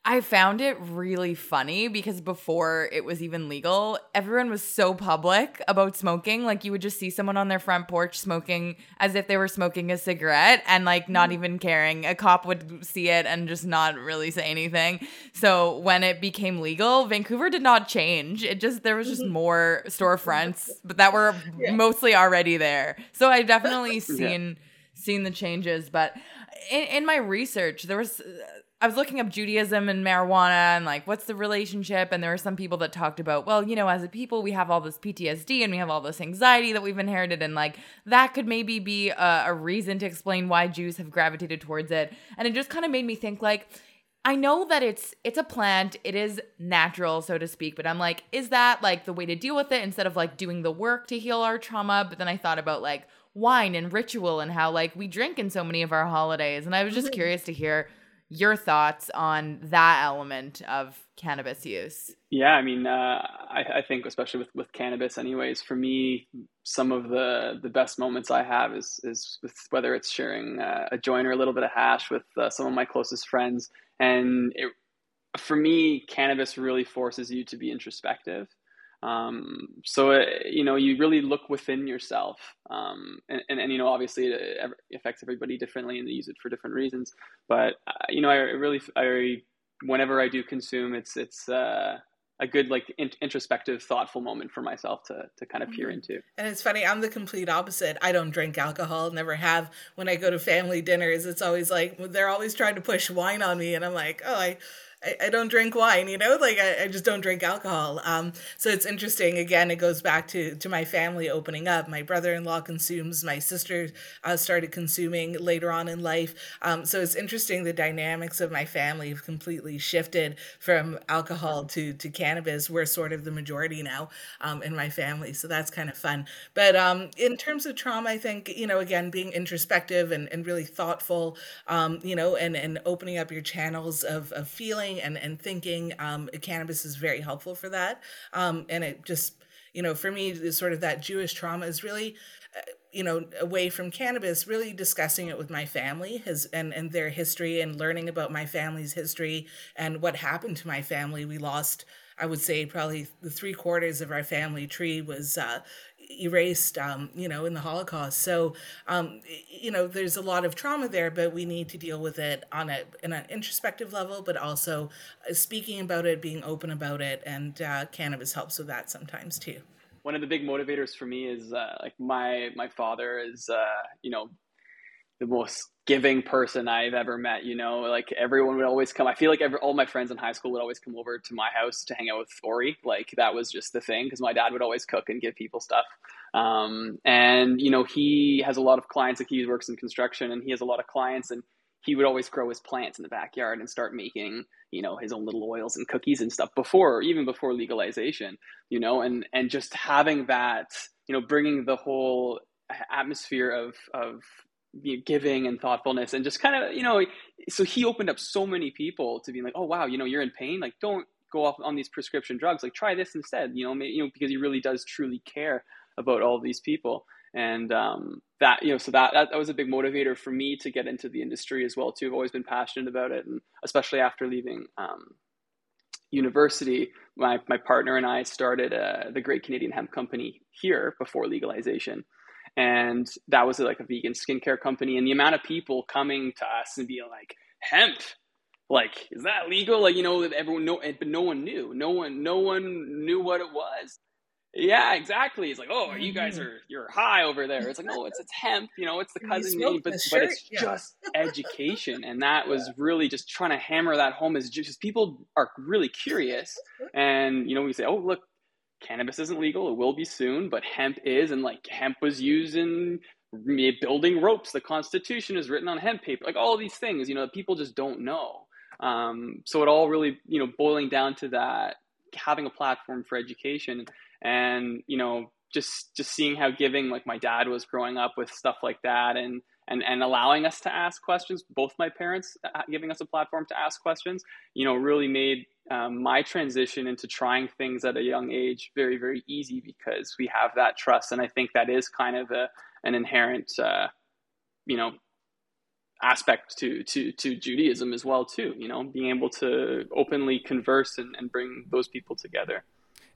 S2: I found it really funny because before it was even legal, everyone was so public about smoking. Like you would just see someone on their front porch smoking as if they were smoking a cigarette and like not
S7: Mm.
S2: even caring. A cop would see it and just not really say anything. So when it became legal, Vancouver did not change. It just there was just more storefronts, but that were mostly already there. So I definitely seen seen the changes, but in, in my research, there was I was looking up Judaism and marijuana and like what's the relationship? And there were some people that talked about well you know as a people we have all this PTSD and we have all this anxiety that we've inherited. And like that could maybe be a, a reason to explain why Jews have gravitated towards it. And it just kind of made me think like I know that it's it's a plant, it is natural so to speak, but I'm like is that like the way to deal with it instead of like doing the work to heal our trauma? But then I thought about like wine and ritual and how like we drink in so many of our holidays. And I was just mm-hmm. curious to hear your thoughts on that element of cannabis use.
S9: Yeah, I mean, uh, I, I think especially with, with cannabis, anyways. For me, some of the the best moments I have is is with whether it's sharing uh, a joint or a little bit of hash with uh, some of my closest friends, and it, for me, cannabis really forces you to be introspective. Um, so it, you know, you really look within yourself, um, and, and, and you know, obviously it affects everybody differently, and they use it for different reasons. But uh, you know, I really, I whenever I do consume, it's it's uh, a good like in- introspective, thoughtful moment for myself to to kind of peer into.
S7: And it's funny, I'm the complete opposite. I don't drink alcohol, never have. When I go to family dinners, it's always like they're always trying to push wine on me, and I'm like, oh, I. I, I don't drink wine, you know, like I, I just don't drink alcohol. Um, so it's interesting. Again, it goes back to to my family opening up. My brother in law consumes. My sister uh, started consuming later on in life. Um, so it's interesting. The dynamics of my family have completely shifted from alcohol to to cannabis. We're sort of the majority now um, in my family, so that's kind of fun. But um, in terms of trauma, I think you know, again, being introspective and, and really thoughtful, um, you know, and and opening up your channels of of feeling and, and thinking. Um, cannabis is very helpful for that. Um, and it just, you know, for me, sort of that Jewish trauma is really, uh, you know, away from cannabis, really discussing it with my family his, and, and their history and learning about my family's history and what happened to my family. We lost, I would say, probably the three quarters of our family tree was uh, erased, um, you know, in the Holocaust. So, um, you know, there's a lot of trauma there, but we need to deal with it on a in an introspective level, but also uh, speaking about it, being open about it, and uh, cannabis helps with that sometimes too.
S9: One of the big motivators for me is uh, like my my father is uh, you know the most giving person I've ever met. You know, like everyone would always come. I feel like every, all my friends in high school would always come over to my house to hang out with Ori. Like that was just the thing because my dad would always cook and give people stuff. Um, and you know, he has a lot of clients. Like he works in construction, and he has a lot of clients, and he would always grow his plants in the backyard and start making you know his own little oils and cookies and stuff before even before legalization you know and and just having that you know bringing the whole atmosphere of of giving and thoughtfulness and just kind of you know so he opened up so many people to be like oh wow you know you're in pain like don't go off on these prescription drugs like try this instead you know maybe, you know because he really does truly care about all these people. And um, that you know so that, that that was a big motivator for me to get into the industry as well too. I've always been passionate about it and especially after leaving um, university my, my partner and i started uh, the great canadian hemp company here before legalization and that was like a vegan skincare company and the amount of people coming to us and being like hemp like is that legal like you know that everyone know but no one knew no one no one knew what it was yeah, exactly. It's like, oh, you guys are you're high over there. It's like, no, it's it's hemp. You know, it's the cousin name, but but it's yeah. just education, and that was really just trying to hammer that home. Is just people are really curious, and you know, we say, oh, look, cannabis isn't legal. It will be soon, but hemp is, and like hemp was used in building ropes. The Constitution is written on hemp paper. Like all these things, you know, people just don't know. Um, so it all really, you know, boiling down to that having a platform for education and you know just just seeing how giving like my dad was growing up with stuff like that and and and allowing us to ask questions both my parents giving us a platform to ask questions you know really made um, my transition into trying things at a young age very very easy because we have that trust and i think that is kind of a an inherent uh, you know aspect to to to Judaism as well too. You know, being able to openly converse and, and bring those people together.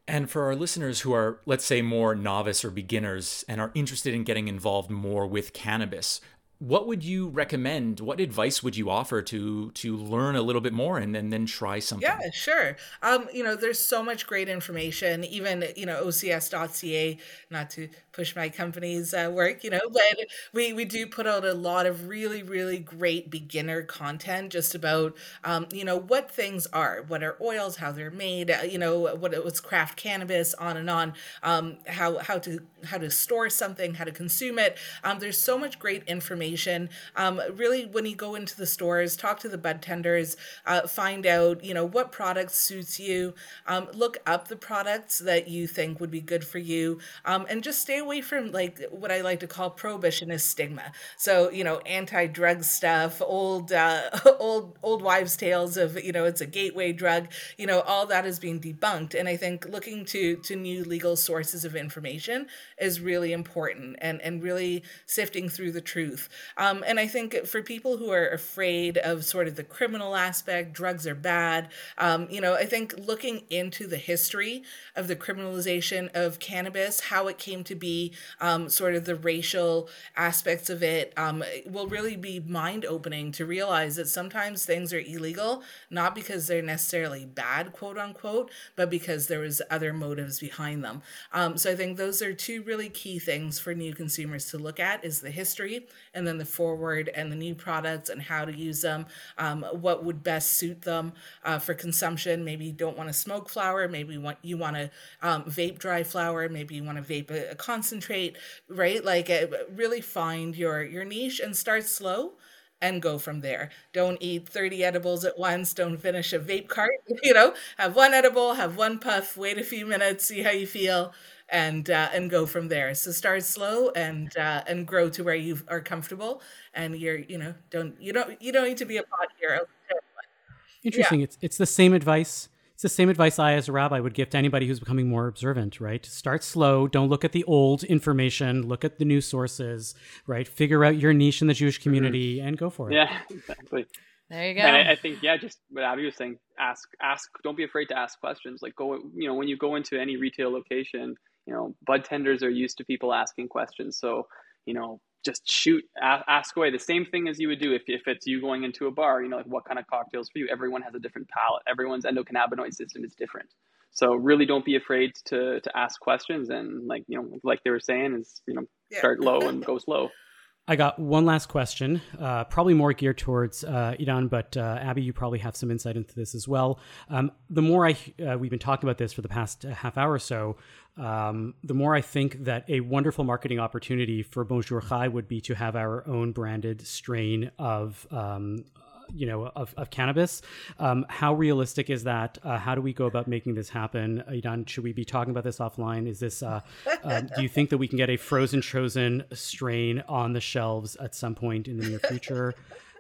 S3: And for our listeners who are, let's say, more novice or beginners and are interested in getting involved more with cannabis, what would you recommend? What advice would you offer to to learn a little bit more and, then then try something?
S7: Yeah sure. Um you know there's so much great information even you know ocs.ca not to push my company's uh, work you know but we we do put out a lot of really really great beginner content just about um you know what things are what are oils how they're made uh, you know what what's craft cannabis on and on um how how to how to store something how to consume it. Um there's so much great information information. Um, really, when you go into the stores, talk to the bud tenders, uh, find out you know what product suits you. Um, look up the products that you think would be good for you, um, and just stay away from like what I like to call prohibitionist stigma. So you know, anti-drug stuff, old uh, old old wives' tales of you know it's a gateway drug. You know, all that is being debunked, and I think looking to to new legal sources of information is really important, and and really sifting through the truth. Um, and I think for people who are afraid of sort of the criminal aspect, drugs are bad, um, you know, I think looking into the history of the criminalization of cannabis, how it came to be, um, sort of the racial aspects of it, um, will really be mind opening to realize that sometimes things are illegal, not because they're necessarily bad, quote unquote, but because there was other motives behind them. Um, so I think those are two really key things for new consumers to look at is the history and then the forward and the new products and how to use them, um, what would best suit them uh, for consumption. Maybe you don't want to smoke flower, maybe you want you want to um, vape dry flower, maybe you want to vape a, a concentrate, right? Like uh, really find your your niche and start slow and go from there. Don't eat 30 edibles at once. Don't finish a vape cart. You know, have one edible, have one puff, wait a few minutes, see how you feel, and uh, and go from there. So start slow and uh, and grow to where you are comfortable, and you're you know don't you don't you don't need to be a pot hero.
S1: Interesting. Yeah. It's it's the same advice. It's the same advice I, as a rabbi, would give to anybody who's becoming more observant. Right? Start slow. Don't look at the old information. Look at the new sources. Right? Figure out your niche in the Jewish community mm-hmm. and go for it.
S9: Yeah, exactly.
S2: There you go.
S9: And I, I, think yeah, just what Abby was saying. Ask, ask. Don't be afraid to ask questions. Like go, you know, when you go into any retail location, you know, bud tenders are used to people asking questions. So, you know, just shoot, ask away. The same thing as you would do if, if it's you going into a bar, you know, like what kind of cocktails for you? Everyone has a different palate. Everyone's endocannabinoid system is different. So really don't be afraid to, to ask questions. And like, you know, like they were saying is, you know, yeah. start low and go slow.
S1: I got one last question, uh, probably more geared towards uh, Idan, but uh, Abby, you probably have some insight into this as well. Um, the more I uh, we've been talking about this for the past half hour or so, um, the more I think that a wonderful marketing opportunity for Bonjour Chai would be to have our own branded strain of um, you know of, of cannabis. Um, how realistic is that? Uh, how do we go about making this happen? Idan, should we be talking about this offline? Is this? Uh, uh, do you think that we can get a frozen chosen strain on the shelves at some point in the near future?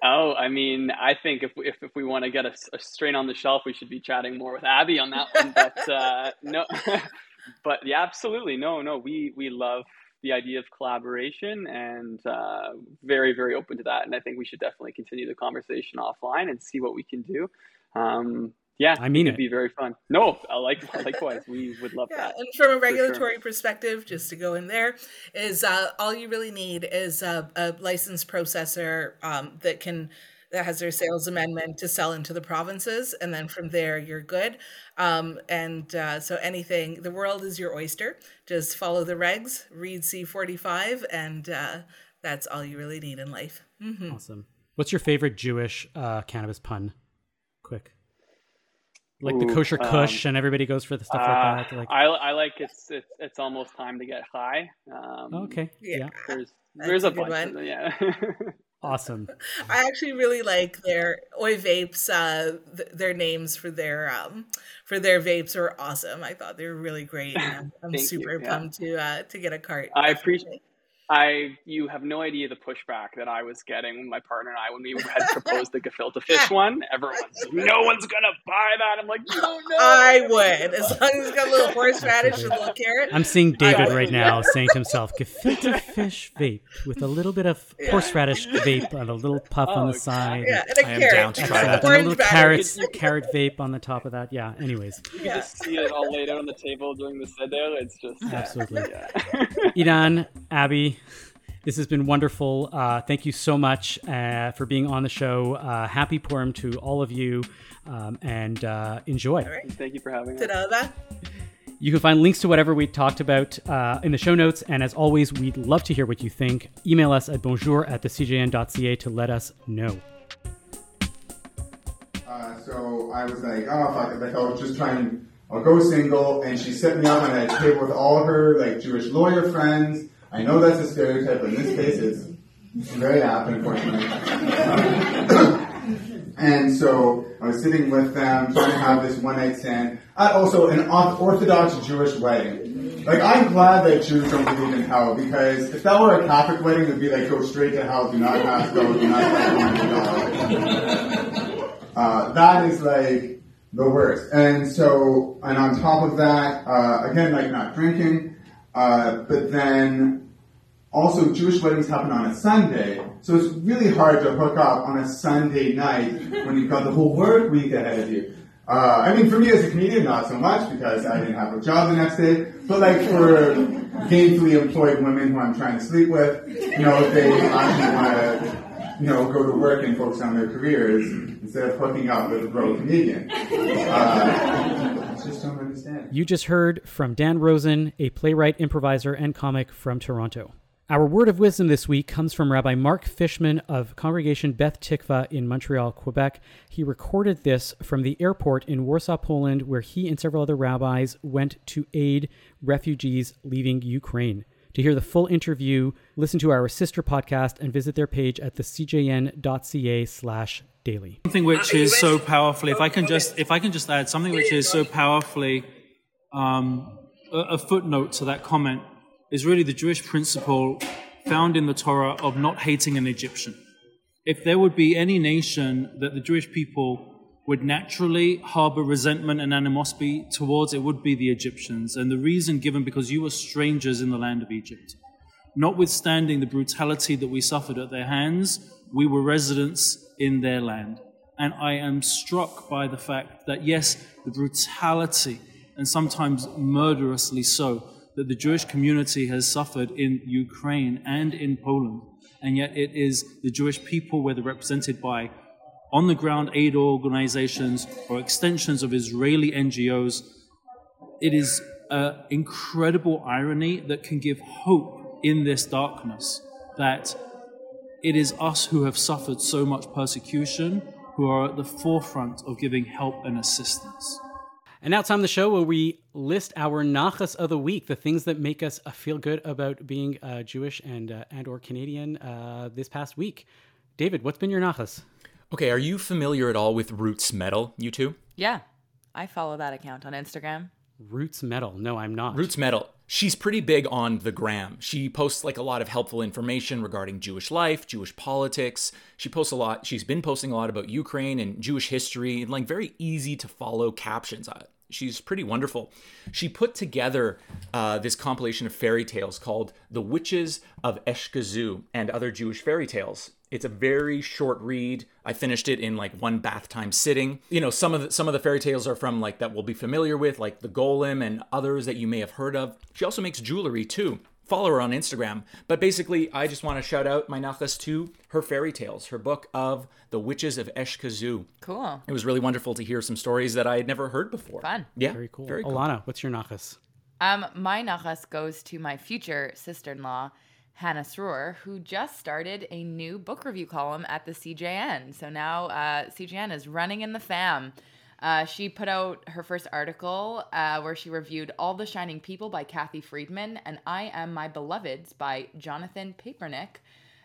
S9: Oh, I mean, I think if if, if we want to get a, a, strain on the shelf, we should be chatting more with Abby on that one. But uh, no, but yeah, absolutely, no, no, we we love the idea of collaboration and uh, very, very open to that. And I think we should definitely continue the conversation offline and see what we can do. Um, yeah,
S1: I mean,
S9: it'd it. be very fun. No, I like likewise. We would love
S7: yeah,
S9: that.
S7: And from a regulatory sure. perspective, just to go in there, is uh, all you really need is a, a licensed processor um, that can that has their sales amendment to sell into the provinces, and then from there you're good. Um, and uh, so anything, the world is your oyster. Just follow the regs, read C45, and uh, that's all you really need in life.
S1: Mm-hmm. Awesome. What's your favorite Jewish uh, cannabis pun? Quick. Like Ooh, the kosher kush, um, and everybody goes for the stuff like
S9: uh,
S1: that. Like,
S9: I, I like it's, it's it's almost time to get high. Um,
S1: okay, yeah. yeah.
S9: There's there's a, a bunch. Of, yeah.
S1: Awesome.
S7: I actually really like their Oi Vapes. Uh, th- their names for their um, for their vapes are awesome. I thought they were really great. I'm, I'm super you, yeah. pumped to uh, to get a cart.
S9: I appreciate. I you have no idea the pushback that I was getting with my partner and I when we had proposed the gefilte fish one. Everyone's like, no one's gonna buy that. I'm like, you don't know.
S7: I would, as long as it's got a little horseradish and a little carrot.
S1: I'm seeing David right now saying to himself, gefilte fish vape with a little bit of horseradish vape and a little puff on
S9: Oh,
S1: the side.
S7: Yeah, and a
S3: I am down to try
S1: And
S3: that.
S1: a little
S7: batter.
S1: carrots, carrot vape on the top of that. Yeah. Anyways,
S9: You can just see it all laid out on the table during the seder. It's just uh,
S1: absolutely.
S9: yeah.
S1: Idan, Abby, this has been wonderful. Uh, thank you so much uh, for being on the show. Uh, happy Purim to all of you, um, and uh, enjoy.
S9: Thank you for having us.
S1: You can find links to whatever we talked about uh, in the show notes. And as always, we'd love to hear what you think. Email us at bonjour at thecjn.ca to let us know.
S10: Uh, so I was like, oh fuck like I'll just try and I'll go single. And she set me up on a table with all her like Jewish lawyer friends. I know that's a stereotype, but in this case, it's very apt, unfortunately. And so I was sitting with them, trying to have this one night stand at also an Orthodox Jewish wedding. Like I'm glad that Jews don't believe in hell because if that were a Catholic wedding, it'd be like go straight to hell, do not pass go, do not pass God. Uh, that is like the worst. And so, and on top of that, uh, again, like not drinking, uh, but then also Jewish weddings happen on a Sunday, so it's really hard to hook up on a Sunday night when you've got the whole work week ahead of you. Uh, I mean, for me as a comedian, not so much because I didn't have a job the next day. But like for gainfully employed women who I'm trying to sleep with, you know, if they actually want to, you know, go to work and focus on their careers instead of hooking up with a bro comedian. Uh, I just don't understand.
S1: You just heard from Dan Rosen, a playwright, improviser, and comic from Toronto. Our word of wisdom this week comes from Rabbi Mark Fishman of Congregation Beth Tikva in Montreal, Quebec. He recorded this from the airport in Warsaw, Poland, where he and several other rabbis went to aid refugees leaving Ukraine. To hear the full interview, listen to our sister podcast and visit their page at thecjn.ca slash daily.
S11: something which is so powerfully if i can just if i can just add something which is so powerfully um, a, a footnote to that comment is really the jewish principle found in the torah of not hating an egyptian. If there would be any nation that the jewish people would naturally harbor resentment and animosity towards it would be the egyptians. And the reason given because you were strangers in the land of egypt. Notwithstanding the brutality that we suffered at their hands, we were residents in their land. And I am struck by the fact that, yes, the brutality, and sometimes murderously so, that the Jewish community has suffered in Ukraine and in Poland. And yet it is the Jewish people, whether represented by on the ground aid organizations or extensions of Israeli NGOs, it is an incredible irony that can give hope in this darkness that it is us who have suffered so much persecution who are at the forefront of giving help and assistance.
S1: And now it's time the show where we list our nachas of the week, the things that make us uh, feel good about being uh, Jewish and uh, and or Canadian uh, this past week. David, what's been your nachas?
S3: Okay, are you familiar at all with Roots Metal, you two?
S2: Yeah, I follow that account on Instagram.
S1: Roots Metal. No, I'm not.
S3: Roots Metal. She's pretty big on the gram. She posts like a lot of helpful information regarding Jewish life, Jewish politics. She posts a lot. She's been posting a lot about Ukraine and Jewish history and like very easy to follow captions. She's pretty wonderful. She put together uh, this compilation of fairy tales called The Witches of Eshkazoo and Other Jewish Fairy Tales. It's a very short read. I finished it in like one bath time sitting. You know, some of the, some of the fairy tales are from like that we'll be familiar with, like the Golem and others that you may have heard of. She also makes jewelry too. Follow her on Instagram. But basically, I just want to shout out my nachas to her fairy tales, her book of The Witches of Eshkazoo.
S2: Cool.
S3: It was really wonderful to hear some stories that I had never heard before.
S2: Fun.
S3: Yeah,
S1: Very cool.
S3: Very cool.
S1: Ilana, what's your nachas?
S2: Um, my nachas goes to my future sister-in-law, Hannah Sroor, who just started a new book review column at the CJN. So now uh, CJN is running in the fam. Uh, she put out her first article uh, where she reviewed All the Shining People by Kathy Friedman and I Am My Beloveds by Jonathan Papernick.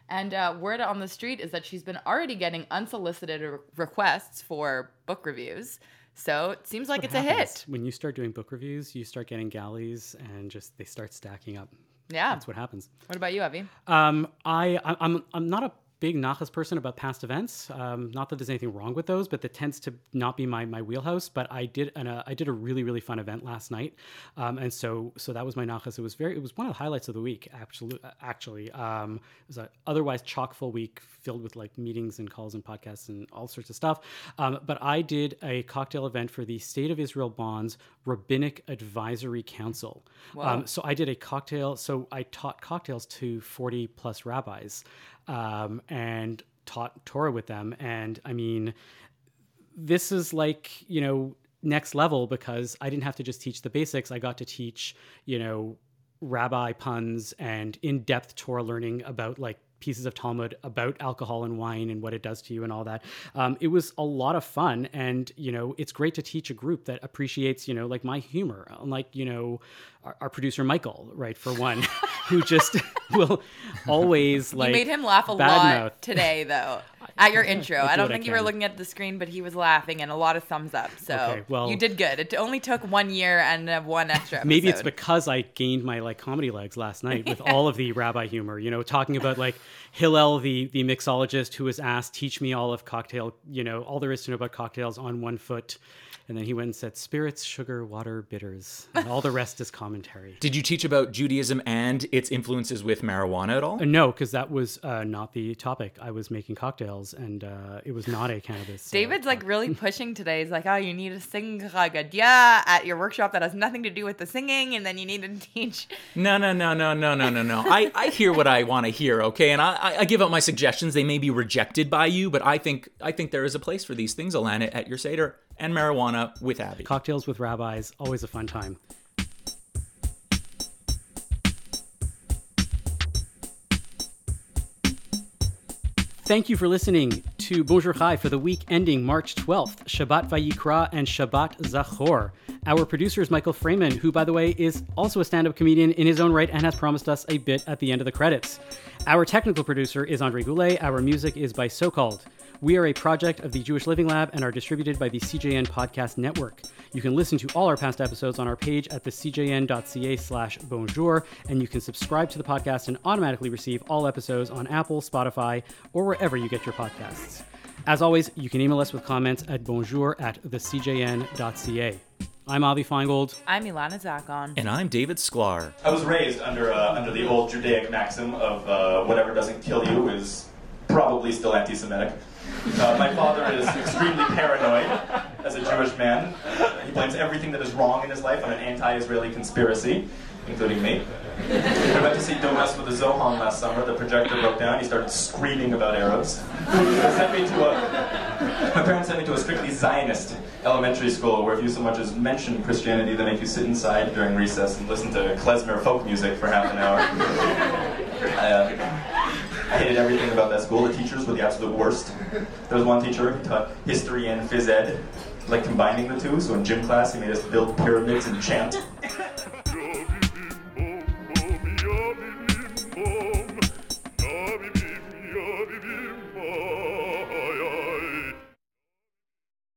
S2: And uh, word on the street is that she's been already getting unsolicited re- requests for book reviews. So it seems like
S1: What
S2: it's a hit.
S1: When you start doing book reviews, you start getting galleys and just they start stacking up.
S2: Yeah.
S1: that's what happens.
S2: What about you, Avi?
S1: Um, I I- I'm I'm not a big nachas person about past events. Um, not that there's anything wrong with those, but that tends to not be my my wheelhouse. But I did an, uh, I did a really really fun event last night, um, and so so that was my nachas. It was very it was one of the highlights of the week. Absolutely, actually, um, it was a otherwise chock full week filled with like meetings and calls and podcasts and all sorts of stuff. Um, but I did a cocktail event for the State of Israel Bonds Rabbinic Advisory Council.
S2: Wow.
S1: Um, so I did a cocktail. So I taught cocktails to 40 plus rabbis um, and taught Torah with them. And I mean, this is like, you know, next level because I didn't have to just teach the basics. I got to teach, you know, rabbi puns and in depth Torah learning about like pieces of Talmud about alcohol and wine and what it does to you and all that. Um, it was a lot of fun. And, you know, it's great to teach a group that appreciates, you know, like my humor, unlike, you know, our, our producer Michael, right, for one, who just will always like.
S2: you made him laugh a lot today, though, at your intro. I
S1: do
S2: don't
S1: what I
S2: think you were looking at the screen, but he was laughing and a lot of thumbs up. So
S1: Okay, well-
S2: you did good. It only took one year and uh, one extra. Episode.
S1: Maybe it's because I gained my like comedy legs last night with all of the rabbi humor, you know, talking about like Hillel, the the mixologist who was asked, teach me all of cocktail, you know, all there is to know about cocktails on one foot. And then he went and said spirits, sugar, water, bitters. And all the rest is commentary.
S3: Did you teach about Judaism and its influences with marijuana at all?
S1: Uh, no, because that was uh, not the topic. I was making cocktails and uh, it was not a cannabis. uh,
S2: David's like really pushing today. He's like, oh, you need to sing Chad Gadya at your workshop that has nothing to do with the singing, and then you need to teach.
S3: No, no, no, no, no, no, no, no. I, I hear what I want to hear, okay? And I, I- I give out my suggestions. They may be rejected by you, but I think I think there is a place for these things, Ilana, at your Seder and marijuana with Avi.
S1: Cocktails with rabbis, always a fun time. Thank you for listening to Bonjour Chai for the week ending March 12th, Shabbat Vayikra and Shabbat Zachor. Our producer is Michael Freeman, who, by the way, is also a stand up comedian in his own right and has promised us a bit at the end of the credits. Our technical producer is Andre Goulet. Our music is by So Called. We are a project of the Jewish Living Lab and are distributed by the CJN Podcast Network. You can listen to all our past episodes on our page at thecjn.ca slash bonjour, and you can subscribe to the podcast and automatically receive all episodes on Apple, Spotify, or wherever you get your podcasts. As always, you can email us with comments at bonjour at thecjn.ca. I'm Avi Feingold.
S2: I'm Ilana Zakon.
S3: And I'm David Sklar.
S12: I was raised under uh, under the old Judaic maxim of uh, whatever doesn't kill you is probably still anti-Semitic. Uh, my father is extremely paranoid as a Jewish man. He blames everything that is wrong in his life on an anti-Israeli conspiracy, including me. We went to see Don't Mess with the Zohan last summer. The projector broke down. He started screaming about Arabs. Sent me to a, my parents sent me to a strictly Zionist elementary school where if you so much as mention Christianity, they make you sit inside during recess and listen to klezmer folk music for half an hour. I, uh, I hated everything about that school. The teachers were the absolute worst. There was one teacher who taught history and phys ed, like combining the two. So in gym class, he made us build pyramids and chant.